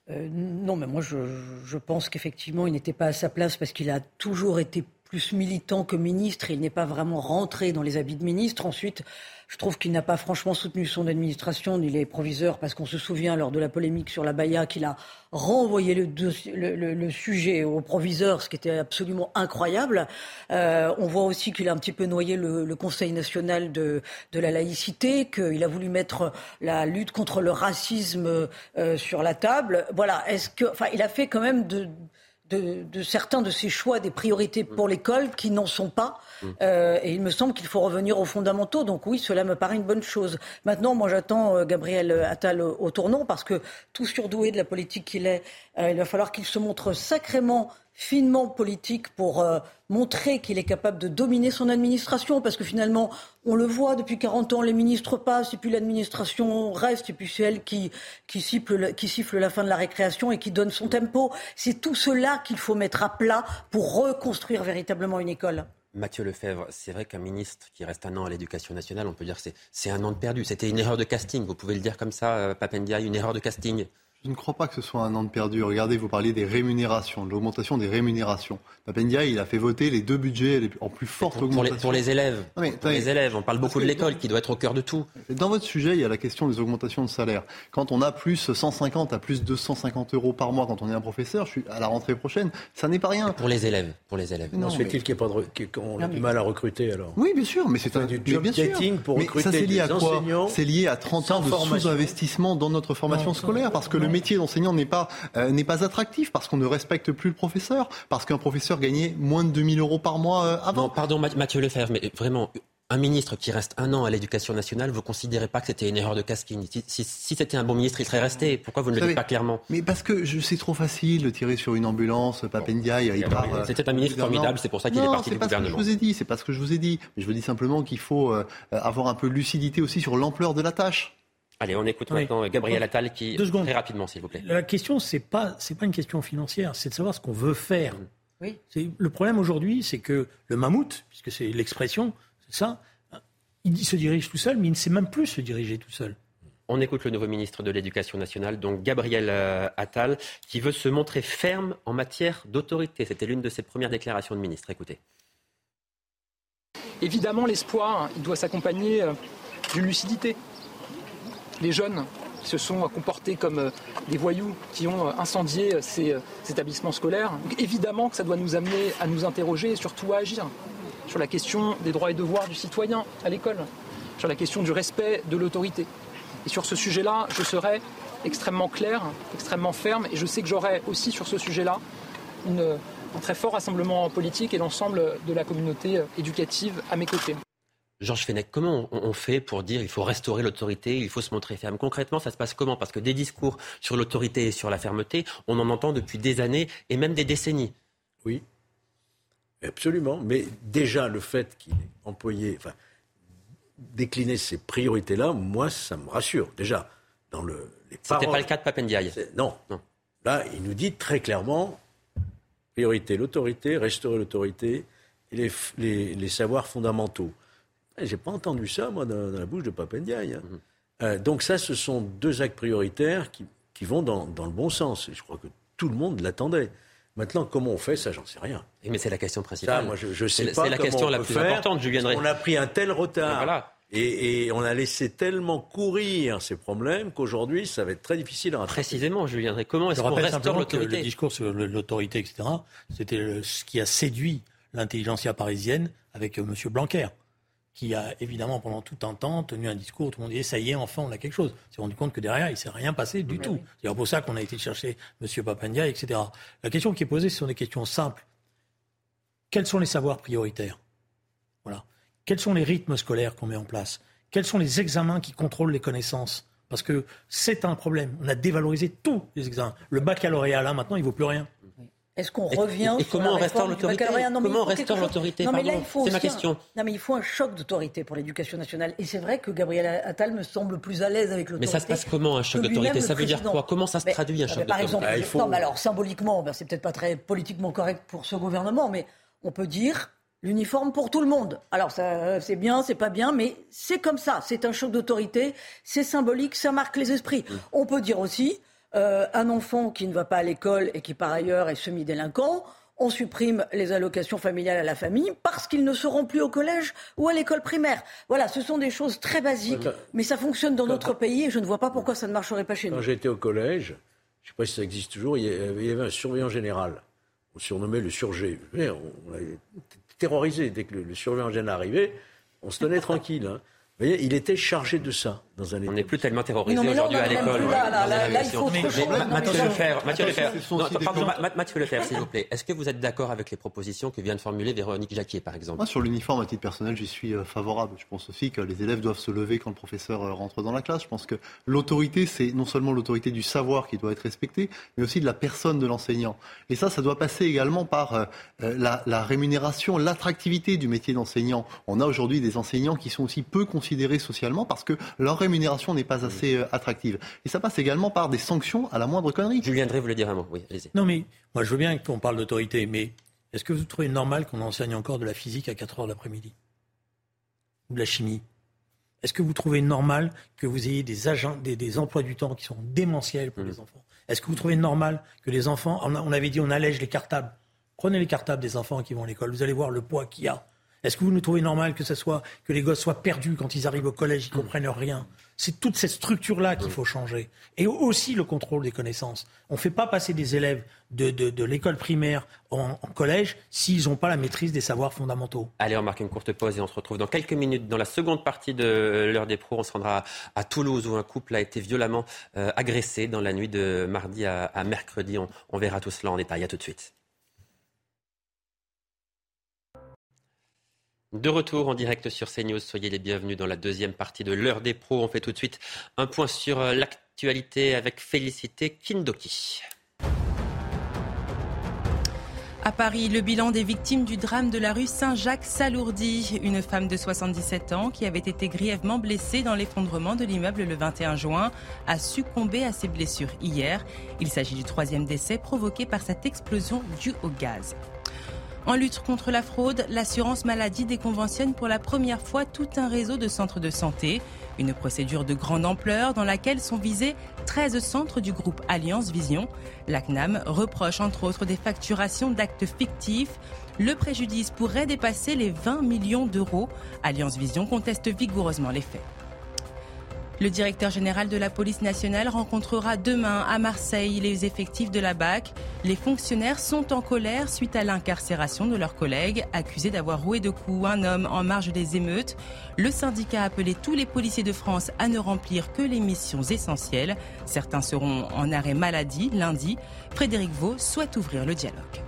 Speaker 2: Euh, non, mais moi, je, je pense qu'effectivement, il n'était pas à sa place parce qu'il a toujours été plus militant que ministre. Il n'est pas vraiment rentré dans les habits de ministre. Ensuite, je trouve qu'il n'a pas franchement soutenu son administration ni les proviseurs parce qu'on se souvient lors de la polémique sur la Baïa qu'il a renvoyé le, sujet aux proviseurs, ce qui était absolument incroyable. Euh, on voit aussi qu'il a un petit peu noyé le, Conseil national de, de la laïcité, qu'il a voulu mettre la lutte contre le racisme euh, sur la table. Voilà. Est-ce que, enfin, il a fait quand même de de, certains de ces choix des priorités pour l'école qui n'en sont pas. Mm. Euh, et il me semble qu'il faut revenir aux fondamentaux. Donc oui, cela me paraît une bonne chose. Maintenant, moi j'attends euh, Gabriel Attal au, tournant parce que tout surdoué de la politique qu'il est, euh, il va falloir qu'il se montre sacrément finement politique pour euh, montrer qu'il est capable de dominer son administration, parce que finalement, on le voit depuis 40 ans, les ministres passent, et puis l'administration reste, et puis c'est elle qui, qui, siffle, qui siffle la fin de la récréation et qui donne son tempo. C'est tout cela qu'il faut mettre à plat pour reconstruire véritablement une école.
Speaker 1: Mathieu Lefebvre, c'est vrai qu'un ministre qui reste un an à l'éducation nationale, on peut dire que c'est un an de perdu. C'était une erreur de casting, vous pouvez le dire comme ça, euh, Papendia, une erreur de casting.
Speaker 5: Je ne crois pas que ce soit un an de perdu. Regardez, vous parliez des rémunérations, de l'augmentation des rémunérations. Papendia, il a fait voter les deux budgets en plus forte
Speaker 1: pour,
Speaker 5: augmentation.
Speaker 1: Pour les, élèves. pour les élèves. On parle beaucoup de l'école qui doit être au cœur de tout.
Speaker 5: Dans votre sujet, il y a la question des augmentations de salaire. Quand on a plus 150 à plus 250 euros par mois quand on est un professeur, je suis à la rentrée prochaine, ça n'est pas rien.
Speaker 1: Pour les élèves. Pour les élèves.
Speaker 4: Non, fait-il qu'il pas a du mal à recruter alors
Speaker 5: Oui, bien sûr, mais c'est un
Speaker 4: du job dating pour recruter
Speaker 5: ça, c'est lié à
Speaker 4: quoi?
Speaker 5: C'est lié à 30 ans de sous-investissement dans notre formation scolaire parce que le métier d'enseignant n'est pas, euh, n'est pas attractif, parce qu'on ne respecte plus le professeur, parce qu'un professeur gagnait moins de 2000 euros par mois euh, avant. Non,
Speaker 1: pardon Mathieu Lefebvre, mais vraiment, un ministre qui reste un an à l'éducation nationale, vous ne considérez pas que c'était une erreur de casting Si, c'était un bon ministre, il serait resté. Pourquoi vous ne le dites pas clairement?
Speaker 5: Mais parce que c'est trop facile de tirer sur une ambulance, Papendia, il part.
Speaker 1: Euh, c'était un ministre formidable, c'est pour ça qu'il est parti du gouvernement.
Speaker 5: C'est pas ce que je vous ai dit, c'est pas ce que je vous ai dit. Mais je vous dis simplement qu'il faut avoir un peu de lucidité aussi sur l'ampleur de la tâche.
Speaker 1: Allez, on écoute maintenant Gabriel Attal qui très rapidement, s'il vous plaît.
Speaker 3: La question, c'est pas c'est pas une question financière, c'est de savoir ce qu'on veut faire. Oui. Le problème aujourd'hui, c'est que le mammouth, puisque c'est l'expression, c'est ça, il se dirige tout seul, mais il ne sait même plus se diriger tout seul.
Speaker 1: On écoute le nouveau ministre de l'Éducation nationale, donc Gabriel euh, Attal, qui veut se montrer ferme en matière d'autorité. C'était l'une de ses premières déclarations de ministre. Écoutez.
Speaker 9: Évidemment, l'espoir, il doit s'accompagner euh, d'une lucidité les jeunes qui se sont comportés comme euh, des voyous, qui ont euh, incendié euh, ces, établissements scolaires. évidemment que ça doit nous amener à nous interroger et surtout à agir sur la question des droits et devoirs du citoyen à l'école, sur la question du respect de l'autorité. Et sur ce sujet-là, je serai extrêmement clair, extrêmement ferme, et je sais que j'aurai aussi sur ce sujet-là un très fort rassemblement politique et l'ensemble de la communauté éducative à mes côtés.
Speaker 1: Georges Fenech, comment on fait pour dire il faut restaurer l'autorité, il faut se montrer ferme? Concrètement, ça se passe comment? Parce que des discours sur l'autorité et sur la fermeté, on en entend depuis des années et même des décennies.
Speaker 4: Oui, absolument. Mais déjà, le fait qu'il ait employé, enfin, décliné ces priorités-là, moi, ça me rassure. Déjà, dans le.
Speaker 1: C'était pas le cas de Papendiaï?
Speaker 4: Non. non. Là, il nous dit très clairement priorité, l'autorité, restaurer l'autorité et les savoirs fondamentaux. Eh, j'ai pas entendu ça, moi, dans, la bouche de Papendiaï. Hein. Mhm. Euh, donc ça, ce sont deux actes prioritaires qui, qui vont dans, dans, le bon sens. Et je crois que tout le monde l'attendait. Maintenant, comment on fait ça, j'en sais rien.
Speaker 1: Mais c'est la question principale.
Speaker 4: moi, je, je sais pas.
Speaker 1: C'est la question la plus importante, Julien
Speaker 4: On a pris un tel retard. Voilà. Et, et, on a laissé tellement courir ces problèmes qu'aujourd'hui, ça va être très difficile à rattraper.
Speaker 1: Précisément, Julien Comment est-ce qu'on restaure l'autorité
Speaker 3: Le discours sur l'autorité, etc., c'était ce qui a séduit l'intelligentsia parisienne avec euh, M. Blanquer qui a évidemment pendant tout un temps tenu un discours où tout le monde disait ça y est, enfin on a quelque chose. On s'est rendu compte que derrière il ne s'est rien passé du tout. C'est pour ça qu'on a été chercher M. Papandia, etc. La question qui est posée, ce sont des questions simples. Quels sont les savoirs prioritaires? Voilà. Quels sont les rythmes scolaires qu'on met en place? Quels sont les examens qui contrôlent les connaissances? Parce que c'est un problème. On a dévalorisé tous les examens. Le baccalauréat, là, maintenant, il ne vaut plus rien.
Speaker 2: Est-ce qu'on revient
Speaker 1: et, comment on restaure l'autorité Comment on restaure l'autorité C'est ma question.
Speaker 2: non, mais il faut un choc d'autorité pour l'éducation nationale. Et c'est vrai que Gabriel Attal me semble plus à l'aise avec l'autorité.
Speaker 1: Mais ça se passe comment un choc d'autorité Ça veut dire quoi Comment ça se traduit un choc d'autorité Par exemple,
Speaker 2: ah, non, alors symboliquement, ben, c'est peut-être pas très politiquement correct pour ce gouvernement, mais on peut dire l'uniforme pour tout le monde. Alors ça, c'est bien, c'est pas bien, mais c'est comme ça. C'est un choc d'autorité, c'est symbolique, ça marque les esprits. On peut dire aussi euh, un enfant qui ne va pas à l'école et qui par ailleurs est semi-délinquant, on supprime les allocations familiales à la famille parce qu'ils ne seront plus au collège ou à l'école primaire. Voilà, ce sont des choses très basiques, mais ça fonctionne dans d'autres pays et je ne vois pas pourquoi ça ne marcherait pas chez nous.
Speaker 4: Quand j'étais au collège, je ne sais pas si ça existe toujours, il y avait un surveillant général. On surnommait le surgé. On a terrorisé dès que le, surveillant général arrivait. On se tenait tranquille. Hein. Vous voyez, il était chargé de ça, dans un
Speaker 1: On n'est plus tellement terrorisé aujourd'hui à l'école. Mathieu Lefebvre, Mathieu Mathieu s'il vous plaît. Est-ce que vous êtes d'accord avec les propositions que vient de formuler Véronique Jacquier, par exemple?
Speaker 5: Moi, sur l'uniforme, à titre personnel, j'y suis euh, favorable. Je pense aussi que les élèves doivent se lever quand le professeur euh, rentre dans la classe. Je pense que l'autorité, c'est non seulement l'autorité du savoir qui doit être respectée, mais aussi de la personne de l'enseignant. Et ça, ça doit passer également par euh, la, la rémunération, l'attractivité du métier d'enseignant. On a aujourd'hui des enseignants qui sont aussi peu considérés socialement parce que leur rémunération n'est pas assez euh, attractive. Et ça passe également par des sanctions à la moindre connerie.
Speaker 1: Julien Drey voulait dire un mot. Oui, allez-y.
Speaker 3: Non, mais moi, je veux bien qu'on parle d'autorité, mais est-ce que vous trouvez normal qu'on enseigne encore de la physique à 4 heures de l'après-midi Ou de la chimie? Est-ce que vous trouvez normal que vous ayez des, agents, des, des emplois du temps qui sont démentiels pour
Speaker 1: Mhm.
Speaker 3: les enfants? Est-ce que vous trouvez normal que les enfants, on, a- on avait dit on allège les cartables Prenez les cartables des enfants qui vont à l'école, vous allez voir le poids qu'il y a. Est-ce que vous nous trouvez normal que, ça soit, que les gosses soient perdus quand ils arrivent au collège, ils
Speaker 1: Mhm.
Speaker 3: comprennent rien? C'est toute cette structure-là qu'il faut changer. Et aussi le contrôle des connaissances. On ne fait pas passer des élèves de, de, de l'école primaire en, en collège s'ils n'ont pas la maîtrise des savoirs fondamentaux.
Speaker 1: Allez, on marque une courte pause et on se retrouve dans quelques minutes dans la seconde partie de l'heure des pros. On se rendra à Toulouse où un couple a été violemment euh, agressé dans la nuit de mardi à, à mercredi. On, on verra tout cela en détail. À tout de suite. De retour en direct sur CNews, soyez les bienvenus dans la deuxième partie de l'heure des pros. On fait tout de suite un point sur euh, l'actualité avec Félicité Kindoki.
Speaker 10: À Paris, le bilan des victimes du drame de la rue Saint-Jacques s'alourdit. Une femme de 77 ans qui avait été grièvement blessée dans l'effondrement de l'immeuble le 21 juin a succombé à ses blessures hier. Il s'agit du troisième décès provoqué par cette explosion due au gaz. En lutte contre la fraude, l'assurance maladie déconventionne pour la première fois tout un réseau de centres de santé. Une procédure de grande ampleur dans laquelle sont visés 13 centres du groupe Alliance Vision. La CNAM reproche entre autres des facturations d'actes fictifs. Le préjudice pourrait dépasser les 20 millions d'euros. Alliance Vision conteste vigoureusement les faits. Le directeur général de la police nationale rencontrera demain à Marseille les effectifs de la BAC. Les fonctionnaires sont en colère suite à l'incarcération de leurs collègues accusés d'avoir roué de coups un homme en marge des émeutes. Le syndicat a appelé tous les policiers de France à ne remplir que les missions essentielles. Certains seront en arrêt maladie lundi. Frédéric Vaux souhaite ouvrir le dialogue.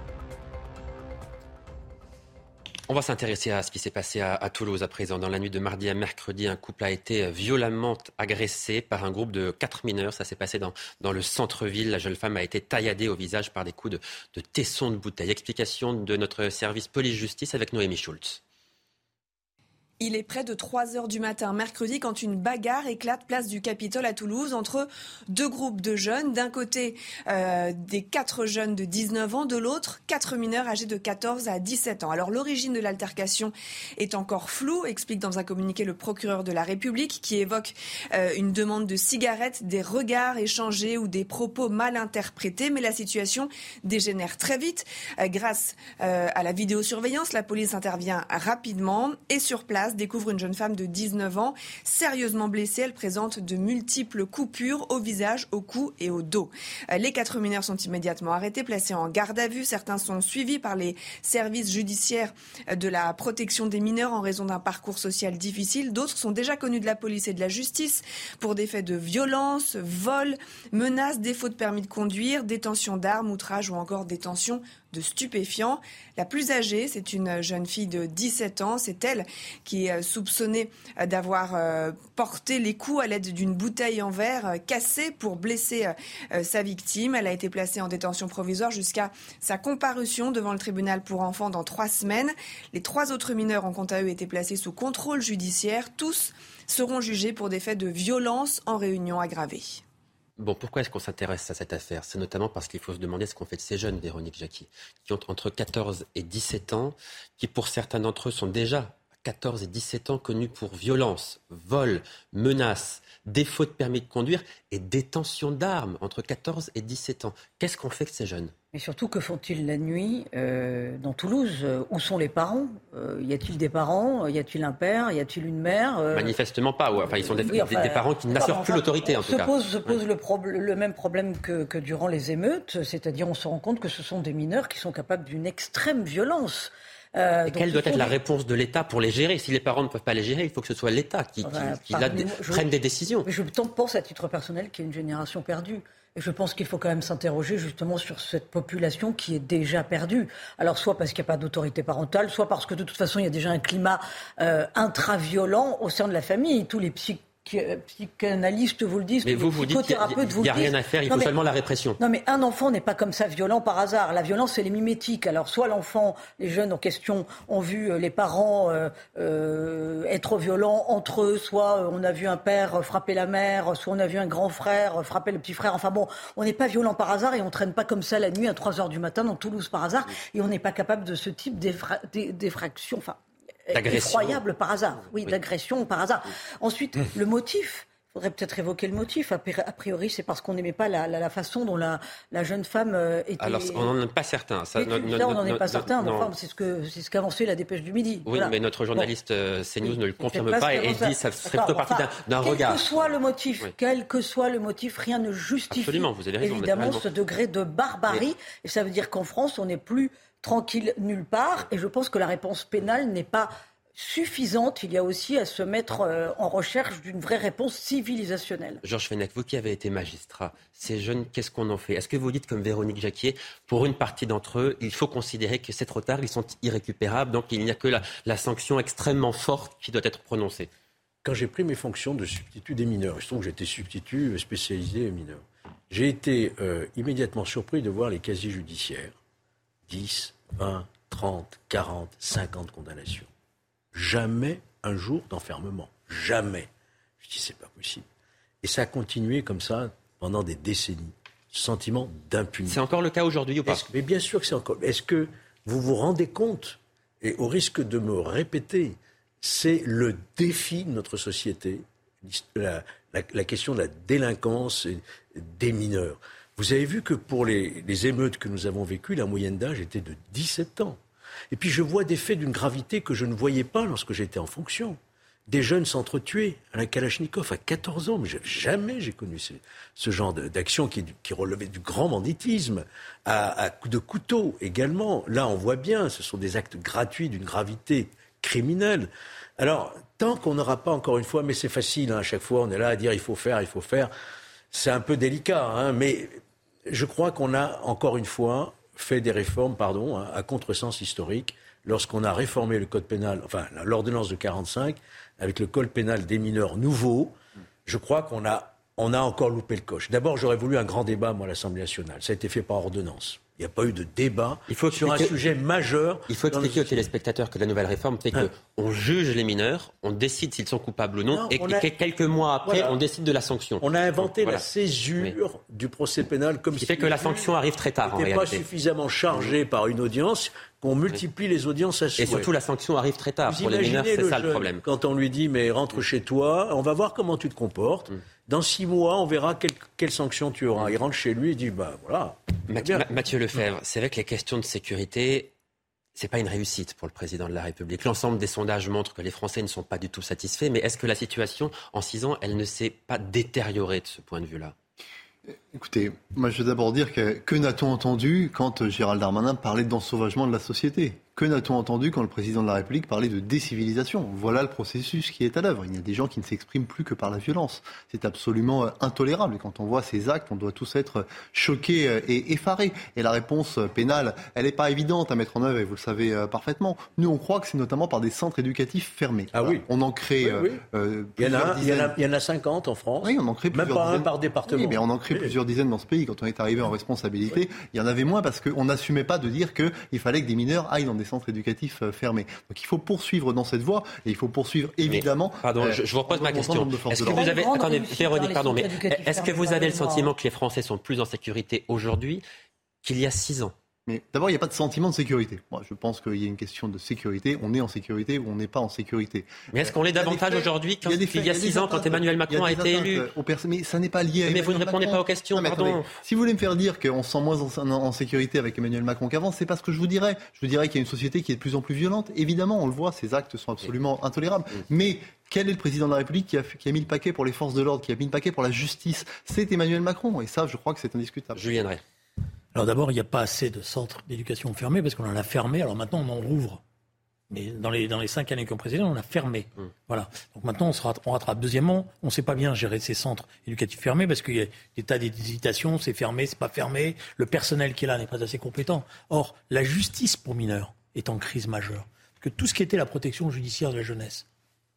Speaker 1: On va s'intéresser à ce qui s'est passé à, Toulouse à présent. Dans la nuit de mardi à mercredi, un couple a été violemment agressé par un groupe de quatre mineurs. Ça s'est passé dans, dans le centre-ville. La jeune femme a été tailladée au visage par des coups de, de tesson de bouteille. Explication de notre service police-justice avec Noémie Schultz.
Speaker 11: Il est près de 3 heures du matin mercredi quand une bagarre éclate place du Capitole à Toulouse entre deux groupes de jeunes. D'un côté, euh, des quatre jeunes de 19 ans, de l'autre, quatre mineurs âgés de 14 à 17 ans. Alors l'origine de l'altercation est encore floue, explique dans un communiqué le procureur de la République qui évoque euh, une demande de cigarettes, des regards échangés ou des propos mal interprétés. Mais la situation dégénère très vite. Euh, grâce à la vidéosurveillance, la police intervient rapidement et sur place découvre une jeune femme de 19 ans sérieusement blessée. Elle présente de multiples coupures au visage, au cou et au dos. Les quatre mineurs sont immédiatement arrêtés, placés en garde à vue. Certains sont suivis par les services judiciaires de la protection des mineurs en raison d'un parcours social difficile. D'autres sont déjà connus de la police et de la justice pour des faits de violence, vol, menaces, défaut de permis de conduire, détention d'armes, outrage ou encore détention de stupéfiants. La plus âgée, c'est une jeune fille de 17 ans. C'est elle qui est soupçonnée d'avoir porté les coups à l'aide d'une bouteille en verre cassée pour blesser sa victime. Elle a été placée en détention provisoire jusqu'à sa comparution devant le tribunal pour enfants dans trois semaines. Les trois autres mineurs ont quant à eux été placés sous contrôle judiciaire. Tous seront jugés pour des faits de violence en réunion aggravée.
Speaker 1: Bon, pourquoi est-ce qu'on s'intéresse à cette affaire? C'est notamment parce qu'il faut se demander ce qu'on fait de ces jeunes, Véronique Jacqui, qui ont entre 14 et 17 ans, qui pour certains d'entre eux sont déjà 14 et 17 ans connus pour violence, vol, menaces, défaut de permis de conduire et détention d'armes entre 14 et 17 ans. Qu'est-ce qu'on fait de ces jeunes?
Speaker 2: Mais surtout, que font-ils la nuit euh, dans Toulouse? Euh, Où sont les parents? Euh, Y a-t-il des parents? Y a-t-il un père? Y a-t-il une mère?
Speaker 1: Manifestement pas. Ouais. Enfin, ils sont des,
Speaker 2: oui, enfin,
Speaker 1: des, des parents qui n'assurent plus l'autorité, en tout
Speaker 2: se
Speaker 1: cas.
Speaker 2: Pose, se pose ouais. le, le, même problème que, que durant les émeutes, c'est-à-dire on se rend compte que ce sont des mineurs qui sont capables d'une extrême violence.
Speaker 1: Euh, quelle doit être la réponse de l'État pour les gérer? Si les parents ne peuvent pas les gérer, il faut que ce soit l'État qui, prenne des décisions.
Speaker 2: Je pense à titre personnel qu'il y a une génération perdue. Et je pense qu'il faut quand même s'interroger justement sur cette population qui est déjà perdue. Alors soit parce qu'il n'y a pas d'autorité parentale, soit parce que de toute façon il y a déjà un climat euh, intraviolent au sein de la famille. Tous les psy euh, psychanalystes vous le disent,
Speaker 1: mais vous, vous dites qu'il n'y a, rien à faire, il faut seulement la répression.
Speaker 2: Non, mais un enfant n'est pas comme ça violent par hasard. La violence, c'est les mimétiques. Alors, soit l'enfant, les jeunes en question ont vu euh, les parents euh, être violents entre eux, soit on a vu un père frapper la mère, soit on a vu un grand frère frapper le petit frère. Enfin bon, on n'est pas violent par hasard et on traîne pas comme ça la nuit à 3 heures du matin dans Toulouse par hasard. Et on n'est pas capable de ce type d'effraction. Enfin, Incroyable par hasard, oui, d'agression par hasard. Ensuite, le motif. Il faudrait peut-être évoquer le motif. A priori, c'est parce qu'on n'aimait pas la, façon dont la, jeune femme euh, était.
Speaker 1: Alors, on n'en est pas certain.
Speaker 2: Ça, on n'en est pas certain. c'est ce que c'est ce qu'avançait la dépêche du midi.
Speaker 1: Oui, mais notre journaliste euh, CNews ne le confirme pas et, dit que ça serait plutôt partie d'un regard.
Speaker 2: Quel que soit le motif, quel que soit le motif, rien ne justifie
Speaker 1: Absolument, vous avez raison,
Speaker 2: évidemment ce degré de barbarie. Et ça veut dire qu'en France, on n'est plus tranquille nulle part. Et je pense que la réponse pénale n'est pas suffisante. Il y a aussi à se mettre euh, en recherche d'une vraie réponse civilisationnelle.
Speaker 1: Georges Fenech, vous qui avez été magistrat, ces jeunes, qu'est-ce qu'on en fait? Est-ce que vous dites comme Véronique Jacquier, pour une partie d'entre eux, il faut considérer que c'est trop tard, ils sont irrécupérables, donc il n'y a que la, sanction extrêmement forte qui doit être prononcée?
Speaker 4: Quand j'ai pris mes fonctions de substitut des mineurs, je trouve que j'étais substitut spécialisé mineurs, j'ai été euh, immédiatement surpris de voir les casiers judiciaires. 10, 20, 30, 40, 50 condamnations jamais un jour d'enfermement. Jamais. Je dis, c'est pas possible. Et ça a continué comme ça pendant des décennies. Sentiment d'impunité.
Speaker 1: C'est encore le cas aujourd'hui ou pas
Speaker 4: Mais bien sûr que c'est encore. Est-ce que vous vous rendez compte, et au risque de me répéter, c'est le défi de notre société, la, question de la délinquance des mineurs. Vous avez vu que pour les, émeutes que nous avons vécues, la moyenne d'âge était de 17 ans. Et puis je vois des faits d'une gravité que je ne voyais pas lorsque j'étais en fonction. Des jeunes s'entretuer à la Kalachnikov à 14 ans, mais jamais j'ai connu ce, genre d'action qui, relevait du grand banditisme, à, à coups de couteau également. Là, on voit bien, ce sont des actes gratuits d'une gravité criminelle. Alors, tant qu'on n'aura pas, encore une fois, mais c'est facile, hein, à chaque fois, on est là à dire il faut faire, il faut faire, c'est un peu délicat, hein, mais je crois qu'on a, encore une fois, fait des réformes, pardon, hein, à contresens historique, lorsqu'on a réformé le code pénal, enfin l'ordonnance de 45, avec le code pénal des mineurs nouveau, je crois qu'on a, on a encore loupé le coche. D'abord, j'aurais voulu un grand débat, moi, à l'Assemblée nationale. Ça a été fait par ordonnance. Il n'y a pas eu de débat il faut sur un sujet majeur.
Speaker 1: Il faut expliquer aux téléspectateurs que la nouvelle réforme fait qu'on hein. juge les mineurs, on décide s'ils sont coupables ou non, et, quelques mois après, on décide de la sanction.
Speaker 4: On a inventé la césure du procès pénal comme
Speaker 1: Ce qui fait que la sanction arrive très tard.
Speaker 4: n'est pas suffisamment chargé par une audience qu'on multiplie les audiences à
Speaker 1: souhait. Et surtout, la sanction arrive très tard. Pour les mineurs, c'est ça le problème.
Speaker 4: Quand on lui dit, mais rentre chez toi, on va voir comment tu te comportes. Mm. Dans six mois, on verra quelle, quelle sanction tu auras. Il rentre chez lui et dit, bah voilà.
Speaker 1: Mathieu, Lefebvre, c'est vrai que les questions de sécurité, c'est pas une réussite pour le président de la République. L'ensemble des sondages montrent que les Français ne sont pas du tout satisfaits. Mais est-ce que la situation, en six ans, elle ne s'est pas détériorée de ce point de vue-là?
Speaker 5: Écoutez, moi je veux d'abord dire que, que n'a-t-on entendu quand Gérald Darmanin parlait d'ensauvagement de la société? Que n'a-t-on entendu quand le président de la République parlait de décivilisation? Voilà le processus qui est à l'œuvre. Il y a des gens qui ne s'expriment plus que par la violence. C'est absolument euh, intolérable. Et quand on voit ces actes, on doit tous être choqués euh, et effarés. Et la réponse pénale, elle n'est pas évidente à mettre en œuvre, et vous le savez euh, parfaitement. Nous, on croit que c'est notamment par des centres éducatifs fermés.
Speaker 4: Ah oui.
Speaker 5: On en crée.
Speaker 4: il, y en a, il, y en a, 50 en France.
Speaker 5: Oui, on en crée
Speaker 4: plusieurs Même pas un par département.
Speaker 5: mais on en crée plusieurs dizaines dans ce pays. Quand on est arrivé en responsabilité, il y en avait moins parce qu'on n'assumait pas de dire qu'il fallait que des mineurs aillent dans des centres éducatifs euh, fermés. Donc il faut poursuivre dans cette voie et il faut poursuivre évidemment.
Speaker 1: pardon, je, vous repose ma question. Est-ce que vous avez, attendez, Véronique, pardon, mais est-ce que vous avez le sentiment que les Français sont plus en sécurité aujourd'hui qu'il y a six ans
Speaker 5: mais d'abord, il n'y a pas de sentiment de sécurité. Moi, je pense qu'il y a une question de sécurité. On est en sécurité ou on n'est pas en sécurité.
Speaker 1: Mais est-ce qu'on l'est davantage aujourd'hui qu'il y a six ans, quand Emmanuel Macron a, été élu
Speaker 5: Mais ça n'est pas lié à
Speaker 1: Mais vous ne répondez pas aux questions, pardon.
Speaker 5: si vous voulez me faire dire qu'on se sent moins en, sécurité avec Emmanuel Macron qu'avant, c'est pas ce que je vous dirais. Je vous dirais qu'il y a une société qui est de plus en plus violente. Évidemment, on le voit, ces actes sont absolument intolérables. Mais quel est le président de la République qui a, qui a, mis le paquet pour les forces de l'ordre, qui a mis le paquet pour la justice? C'est Emmanuel Macron. Et ça, je crois que c'est indiscutable.
Speaker 1: Julien
Speaker 3: alors d'abord, il n'y a pas assez de centres d'éducation fermés parce qu'on en a fermé, alors maintenant on en rouvre. Mais dans les, dans les cinq années qui ont précédé, on a fermé. Mmh. Voilà. Donc maintenant, on, se rattrape, on rattrape. Deuxièmement, on ne sait pas bien gérer ces centres éducatifs fermés parce qu'il y a des tas d'hésitations, c'est fermé, c'est pas fermé. Le personnel qui est là n'est pas assez compétent. Or, la justice pour mineurs est en crise majeure. Parce que tout ce qui était la protection judiciaire de la jeunesse,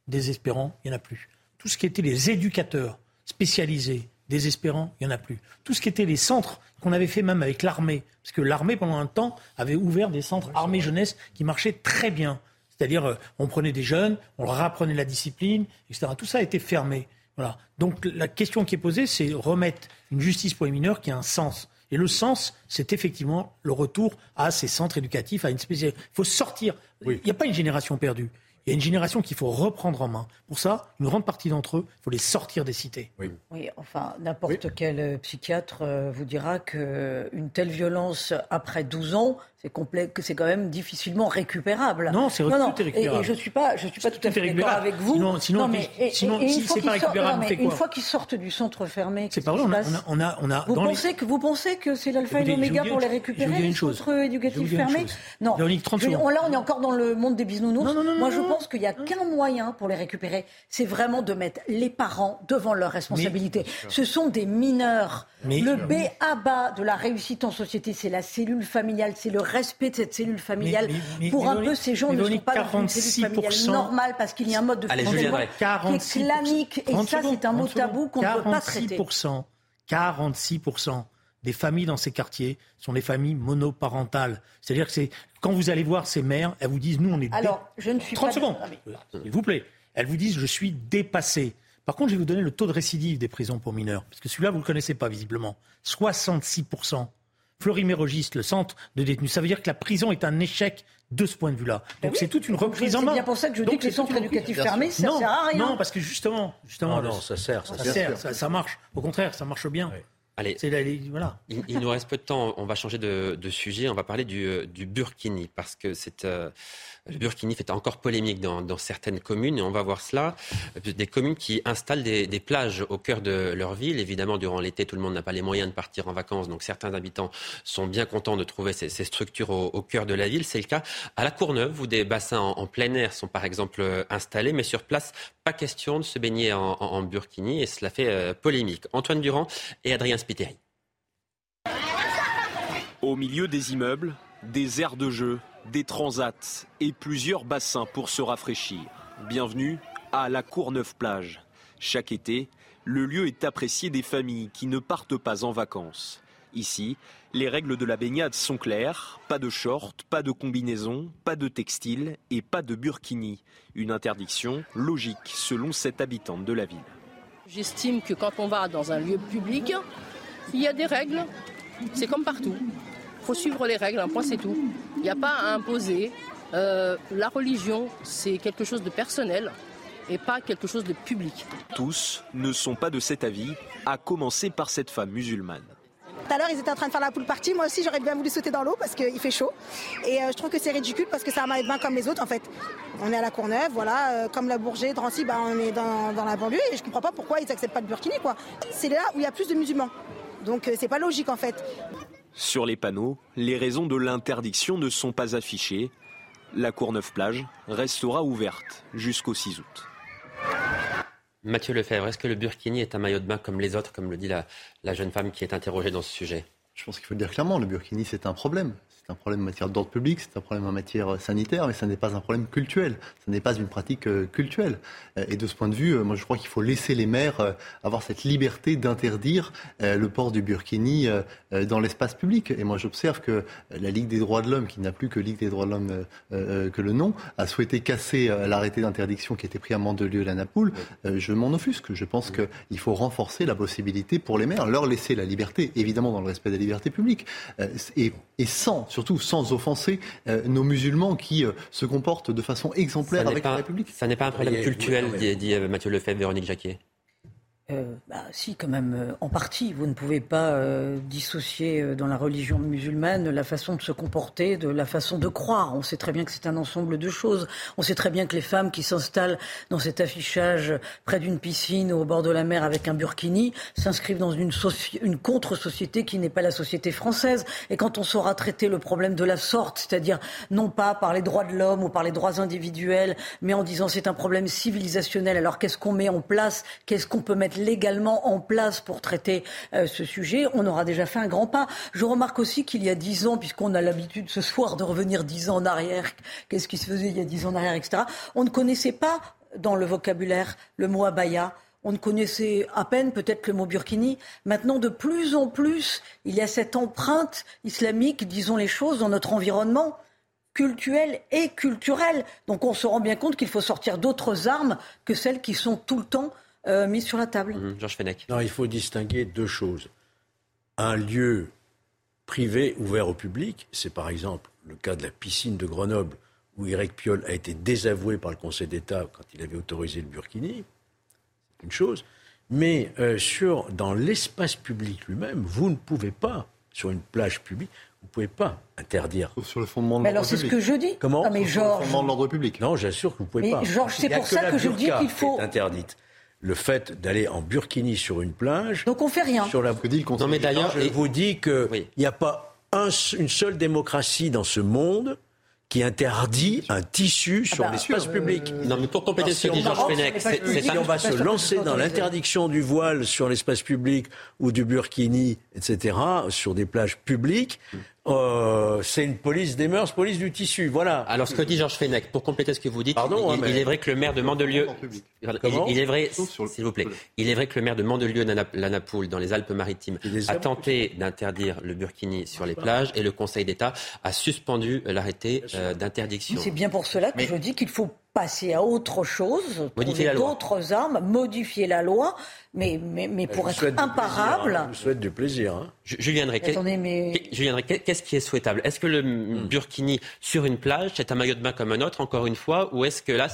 Speaker 3: désespérant, il n'y en a plus. Tout ce qui était les éducateurs spécialisés, désespérant, il n'y en a plus. Tout ce qui était les centres qu'on avait fait même avec l'armée, parce que l'armée, pendant un temps, avait ouvert des centres armée jeunesse qui marchaient très bien. C'est-à-dire, euh, on prenait des jeunes, on leur apprenait la discipline, etc. Tout ça a été fermé. Voilà. Donc la question qui est posée, c'est remettre une justice pour les mineurs qui a un sens. Et le sens, c'est effectivement le retour à ces centres éducatifs, à une spécialité. Il faut sortir. Il n'y a pas une génération perdue. Il y a une génération qu'il faut reprendre en main. Pour ça, une grande partie d'entre eux, il faut les sortir des cités.
Speaker 2: Oui, oui enfin, n'importe quel euh, psychiatre euh, vous dira qu'une telle violence après 12 ans, c'est c'est quand même difficilement récupérable.
Speaker 3: Non, c'est récupérable.
Speaker 2: Et, et, je suis pas, je suis pas tout, à fait d'accord avec vous.
Speaker 3: Sinon, sinon, mais, sinon si c'est pas récupérable, fait quoi
Speaker 2: Une fois qu'ils sortent du centre fermé,
Speaker 3: c'est pas vrai. On a, on a, on a,
Speaker 2: vous pensez que vous pensez que c'est l'alpha et l'oméga pour les récupérer les centres éducatifs fermés
Speaker 3: Non. Véronique, 30 secondes.
Speaker 2: Là, on est encore dans le monde des bisounours. Non, non, non, Moi, je pense qu'il y a qu'un moyen pour les récupérer, c'est vraiment de mettre les parents devant leurs responsabilités. Ce sont des mineurs. Le B à bas de la réussite en société, c'est la cellule familiale, c'est le respect de cette cellule familiale. Pour un peu, ces gens ne sont pas dans une cellule familiale normale parce qu'il y a un mode de
Speaker 1: fonctionnement
Speaker 2: qui est clanique. Et ça, c'est un mot tabou qu'on ne peut pas traiter.
Speaker 3: 46% des familles dans ces quartiers sont des familles monoparentales. C'est-à-dire que c'est quand vous allez voir ces mères, elles vous disent nous on est
Speaker 2: Alors, je ne suis
Speaker 3: 30 secondes. S'il vous plaît. Elles vous disent je suis dépassé. Par contre, je vais vous donner le taux de récidive des prisons pour mineurs parce que celui-là vous ne le connaissez pas visiblement. 66 Fleury-Mérogis, le centre de détenus. Ça veut dire que la prison est un échec de ce point de vue-là. Donc c'est toute une reprise en main.
Speaker 2: C'est bien pour ça que je dis que les centres éducatifs fermés, ça
Speaker 3: non,
Speaker 2: sert à rien.
Speaker 3: Non, parce que justement, justement,
Speaker 4: non, ça sert,
Speaker 3: ça, sert, ça, marche. Au contraire, ça marche bien.
Speaker 1: Allez,
Speaker 3: voilà.
Speaker 1: il, nous reste peu de temps. On va changer de, sujet. On va parler du, du Burkini parce que c'est euh, le Burkini fait encore polémique dans, certaines communes et on va voir cela. Des communes qui installent des, plages au cœur de leur ville. Évidemment, durant l'été, tout le monde n'a pas les moyens de partir en vacances, donc certains habitants sont bien contents de trouver ces, structures au, cœur de la ville. C'est le cas à la Courneuve où des bassins en, plein air sont par exemple installés, mais sur place, pas question de se baigner en, Burkini et cela fait euh, polémique. Antoine Durand et Adrien Spiteri.
Speaker 12: Au milieu des immeubles, des aires de jeu, des transats et plusieurs bassins pour se rafraîchir. Bienvenue à la Courneuve-Plage. Chaque été, le lieu est apprécié des familles qui ne partent pas en vacances. Ici, les règles de la baignade sont claires. Pas de short, pas de combinaison, pas de textile et pas de burkini. Une interdiction logique selon cette habitante de la ville.
Speaker 13: J'estime que quand on va dans un lieu public, il y a des règles. C'est comme partout. Il faut suivre les règles, un point c'est tout. Il n'y a pas à imposer. Euh, la religion, c'est quelque chose de personnel et pas quelque chose de public.
Speaker 12: Tous ne sont pas de cet avis, à commencer par cette femme musulmane.
Speaker 14: Tout à l'heure, ils étaient en train de faire la poule partie. Moi aussi, j'aurais bien voulu sauter dans l'eau parce qu'il fait chaud. Et euh, je trouve que c'est ridicule parce que c'est un maillot de bain comme les autres, en fait. On est à la Courneuve, voilà, euh, comme la Bourget, Drancy, bah, on est dans, dans, la banlieue et je comprends pas pourquoi ils n'acceptent pas le burkini, quoi. C'est là où il y a plus de musulmans. Donc, c'est pas logique, en fait.
Speaker 12: Sur les panneaux, les raisons de l'interdiction ne sont pas affichées. La Courneuve-Plage restera ouverte jusqu'au 6 août.
Speaker 1: Mathieu Lefebvre, est-ce que le burkini est un maillot de bain comme les autres, comme le dit la, la jeune femme qui est interrogée dans ce sujet?
Speaker 5: Je pense qu'il faut le dire clairement, le burkini c'est un problème. C'est un problème en matière d'ordre public, c'est un problème en matière sanitaire, mais ça n'est pas un problème culturel. Ce n'est pas une pratique euh, culturelle. Euh, et de ce point de vue, euh, moi je crois qu'il faut laisser les maires avoir cette liberté d'interdire le port du burkini dans l'espace public. Et moi j'observe que la Ligue des droits de l'homme, qui n'a plus que Ligue des droits de l'homme que le nom, a souhaité casser l'arrêté d'interdiction qui était pris à Mandelieu la Napoule. Je m'en offusque. Je pense qu'il faut renforcer la possibilité pour les maires, leur laisser la liberté, évidemment dans le respect des libertés publiques, et, et sans surtout sans offenser euh, nos musulmans qui euh, se comportent de façon exemplaire avec la République.
Speaker 1: Ça n'est pas un problème culturel, dit, dit, euh, Mathieu Lefebvre, Véronique Jacquier.
Speaker 2: Euh, bah, si, quand même, euh, en partie. Vous ne pouvez pas euh, dissocier dans la religion musulmane la façon de se comporter de la façon de croire. On sait très bien que c'est un ensemble de choses. On sait très bien que les femmes qui s'installent dans cet affichage près d'une piscine au bord de la mer avec un burkini s'inscrivent dans une, une contre-société qui n'est pas la société française. Et quand on saura traiter le problème de la sorte, c'est-à-dire non pas par les droits de l'homme ou par les droits individuels, mais en disant c'est un problème civilisationnel, alors qu'est-ce qu'on met en place? Qu'est-ce qu'on peut mettre légalement en place pour traiter euh, ce sujet, on aura déjà fait un grand pas. Je remarque aussi qu'il y a dix ans, puisqu'on a l'habitude ce soir de revenir dix ans en arrière, qu'est-ce qui se faisait il y a dix ans en arrière, etc., on ne connaissait pas dans le vocabulaire le mot abaya. On ne connaissait à peine peut-être le mot burkini. Maintenant, de plus en plus, il y a cette empreinte islamique, disons les choses, dans notre environnement culturel et culturel. Donc on se rend bien compte qu'il faut sortir d'autres armes que celles qui sont tout le temps euh, mis sur la table.
Speaker 1: Mmh, Georges Fenech.
Speaker 4: Non, il faut distinguer deux choses. Un lieu privé ouvert au public, c'est par exemple le cas de la piscine de Grenoble, où Eric Piolle a été désavoué par le Conseil d'État quand il avait autorisé le burkini. C'est une chose. Mais euh, sur, dans l'espace public lui-même, vous ne pouvez pas, sur une plage publique, vous ne pouvez pas interdire.
Speaker 5: Sauf sur le fondement de l'ordre
Speaker 2: public. Alors c'est ce que je dis.
Speaker 4: Comment
Speaker 2: ah, mais
Speaker 5: Sur le fondement de l'ordre public.
Speaker 4: Non, j'assure que vous ne pouvez
Speaker 2: mais
Speaker 4: pas.
Speaker 2: Georges, c'est pour ça que je dis qu'il faut.
Speaker 4: Est interdite le fait d'aller en burkini sur une plage.
Speaker 2: Donc on fait rien.
Speaker 4: Sur la...
Speaker 1: Non, mais d'ailleurs,
Speaker 4: je vous dis qu'il n'y a pas un, une seule démocratie dans ce monde qui interdit un tissu sur
Speaker 2: bah,
Speaker 4: l'espace
Speaker 2: euh,
Speaker 4: public.
Speaker 1: Non, mais pour compléter ce que dit Georges Fenech,
Speaker 4: si on va se lancer dans l'interdiction du voile sur l'espace public ou du burkini, etc., sur des plages publiques, euh, c'est une police des mœurs, police du tissu, voilà.
Speaker 1: Alors ce que dit Georges Fenech, pour compléter ce que vous dites,
Speaker 4: Pardon,
Speaker 1: il,
Speaker 4: hein, mais...
Speaker 1: il, est vrai que le maire de Mandelieu, il, il, est vrai, s'il vous plaît, il est vrai que le maire de Mandelieu, Lanapoule, dans les Alpes-Maritimes, a tenté d'interdire le burkini sur les plages et le Conseil d'État a suspendu l'arrêté euh, d'interdiction.
Speaker 2: C'est bien pour cela que mais... je dis qu'il faut passer à autre chose,
Speaker 1: modifier
Speaker 2: d'autres armes, modifier la loi, mais, mais, mais pour être imparable.
Speaker 4: Hein. Je vous souhaite du plaisir. Hein.
Speaker 1: Julien
Speaker 2: mais...
Speaker 1: qu'est-ce qui est souhaitable? Est-ce que le hmm. burkini sur une plage, c'est un maillot de bain comme un autre, encore une fois, ou est-ce que là,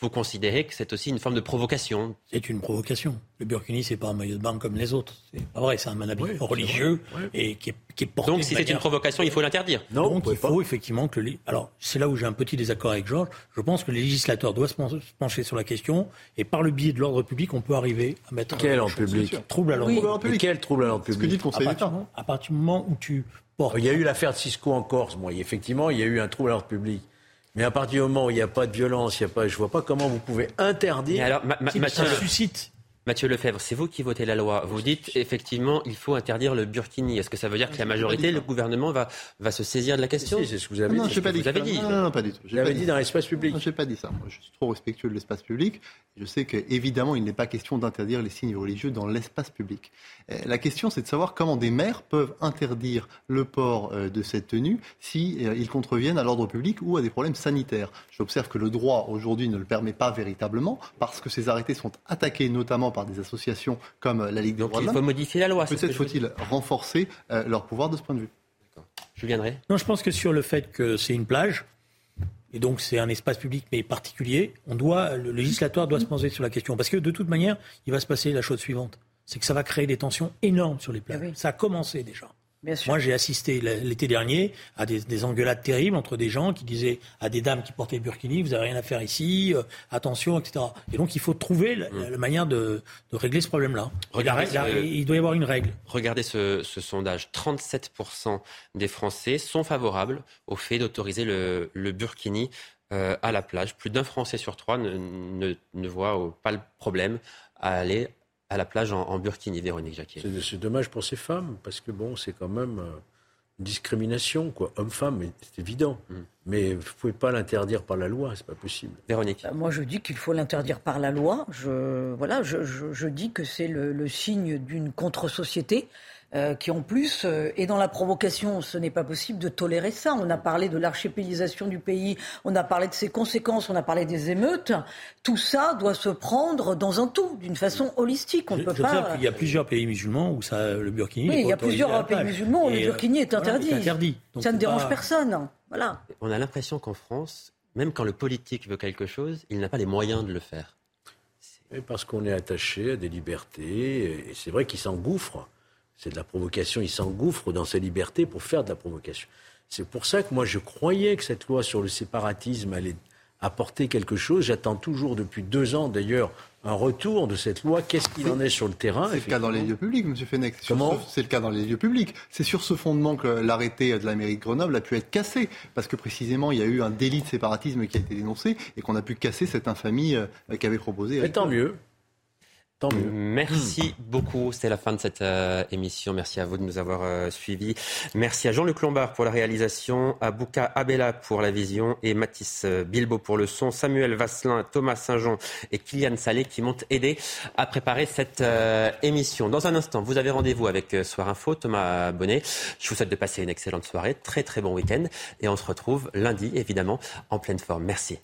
Speaker 1: vous considérez que c'est aussi une forme de provocation?
Speaker 3: C'est une provocation. Le burkini, c'est pas un maillot de bain comme les autres. C'est pas vrai, c'est un habit oui, religieux et qui est, qui est porté.
Speaker 1: Donc, si c'est une provocation, il faut l'interdire.
Speaker 3: Non, donc il faut pas. effectivement que le. Alors, c'est là où j'ai un petit désaccord avec Georges. Je pense que le législateur doit se pencher sur la question et par le biais de l'ordre public, on peut arriver à mettre.
Speaker 4: Quel ordre public
Speaker 3: Trouble à l'ordre
Speaker 4: oui. public. Quel trouble à l'ordre public
Speaker 5: Ce que dit le Conseil d'État.
Speaker 3: À partir du moment où tu portes.
Speaker 4: Il y a eu l'affaire de Cisco en Corse. Bon, effectivement, il y a eu un trouble à l'ordre public. Mais à partir du moment où il n'y a pas de violence, il y a pas, je ne vois pas comment vous pouvez interdire.
Speaker 1: Mais alors, ma, ma,
Speaker 3: ça suscite
Speaker 1: Mathieu Lefebvre, c'est vous qui votez la loi. Vous dites effectivement il faut interdire le burkini. Est-ce que ça veut dire que la majorité, le gouvernement va, va se saisir de la question
Speaker 4: si, C'est ce que vous avez
Speaker 5: non,
Speaker 4: dit.
Speaker 5: Pas dit.
Speaker 1: Vous avez dit.
Speaker 5: Non, non, non, pas du tout.
Speaker 4: Vous l'avez dit dans l'espace public.
Speaker 5: Non, je n'ai pas dit ça. Moi, je suis trop respectueux de l'espace public. Je sais qu'évidemment, il n'est pas question d'interdire les signes religieux dans l'espace public. La question, c'est de savoir comment des maires peuvent interdire le port de cette tenue s'ils si, contreviennent à l'ordre public ou à des problèmes sanitaires. J'observe que le droit aujourd'hui ne le permet pas véritablement parce que ces arrêtés sont attaqués notamment par des associations comme la Ligue des
Speaker 1: Donc
Speaker 5: droits de
Speaker 1: l'homme. il faut modifier la loi.
Speaker 5: Peut-être faut-il renforcer euh, leur pouvoir de ce point de vue.
Speaker 1: Je viendrai.
Speaker 3: Non, je pense que sur le fait que c'est une plage, et donc c'est un espace public mais particulier, on doit, le législateur doit se poser sur la question. Parce que de toute manière, il va se passer la chose suivante. C'est que ça va créer des tensions énormes sur les plages.
Speaker 2: Oui.
Speaker 3: Ça a commencé déjà.
Speaker 2: Bien sûr.
Speaker 3: Moi, j'ai assisté l'été dernier à des, des, engueulades terribles entre des gens qui disaient à des dames qui portaient le burkini, vous n'avez rien à faire ici, euh, attention, etc. Et donc, il faut trouver la, la manière de, de, régler ce problème-là. Il doit y avoir une règle.
Speaker 1: Regardez ce, ce sondage. 37% des Français sont favorables au fait d'autoriser le, le, burkini euh, à la plage. Plus d'un Français sur trois ne, ne, ne voit pas le problème à aller à la plage en, en burkini, Véronique Jacquier.
Speaker 4: C'est dommage pour ces femmes, parce que bon, c'est quand même euh, une discrimination, quoi. Homme-femme, c'est évident. Mm. Mais vous ne pouvez pas l'interdire par la loi, c'est pas possible.
Speaker 1: Véronique.
Speaker 2: Bah, moi, je dis qu'il faut l'interdire par la loi. Je, voilà, je, je, je dis que c'est le, le, signe d'une contre-société. Euh, qui en plus euh, est dans la provocation. Ce n'est pas possible de tolérer ça. On a parlé de l'archipélisation du pays, on a parlé de ses conséquences, on a parlé des émeutes. Tout ça doit se prendre dans un tout, d'une façon holistique. On ne peut pas.
Speaker 3: Il y a plusieurs pays musulmans où ça, le burkini.
Speaker 2: Oui, il y a plusieurs pays musulmans où le burkini est interdit.
Speaker 3: Voilà, est interdit.
Speaker 2: Donc ça ne dérange pas... personne. Voilà.
Speaker 1: On a l'impression qu'en France, même quand le politique veut quelque chose, il n'a pas les moyens de le faire.
Speaker 4: Et parce qu'on est attaché à des libertés, et c'est vrai qu'il s'engouffre. C'est de la provocation, il s'engouffre dans ses libertés pour faire de la provocation. C'est pour ça que moi je croyais que cette loi sur le séparatisme allait apporter quelque chose. J'attends toujours depuis deux ans d'ailleurs un retour de cette loi. Qu'est-ce qu'il en est sur le terrain
Speaker 5: C'est le cas dans les lieux publics, M. Fenech.
Speaker 4: Comment
Speaker 5: C'est le cas dans les lieux publics. C'est sur ce fondement que l'arrêté de la mairie de Grenoble a pu être cassé. Parce que précisément, il y a eu un délit de séparatisme qui a été dénoncé et qu'on a pu casser cette infamie euh, qu'avait proposé.
Speaker 4: Mais tant mieux.
Speaker 1: Merci beaucoup. C'est la fin de cette euh, émission. Merci à vous de nous avoir euh, suivis. Merci à Jean-Luc Lombard pour la réalisation, à Bouka Abella pour la vision et Mathis euh, Bilbo pour le son, Samuel Vasselin, Thomas Saint-Jean et Kylian Salé qui m'ont aidé à préparer cette émission. Dans un instant, vous avez rendez-vous avec Soir Info, Thomas Bonnet. Je vous souhaite de passer une excellente soirée, très très bon week-end et on se retrouve lundi évidemment en pleine forme. Merci.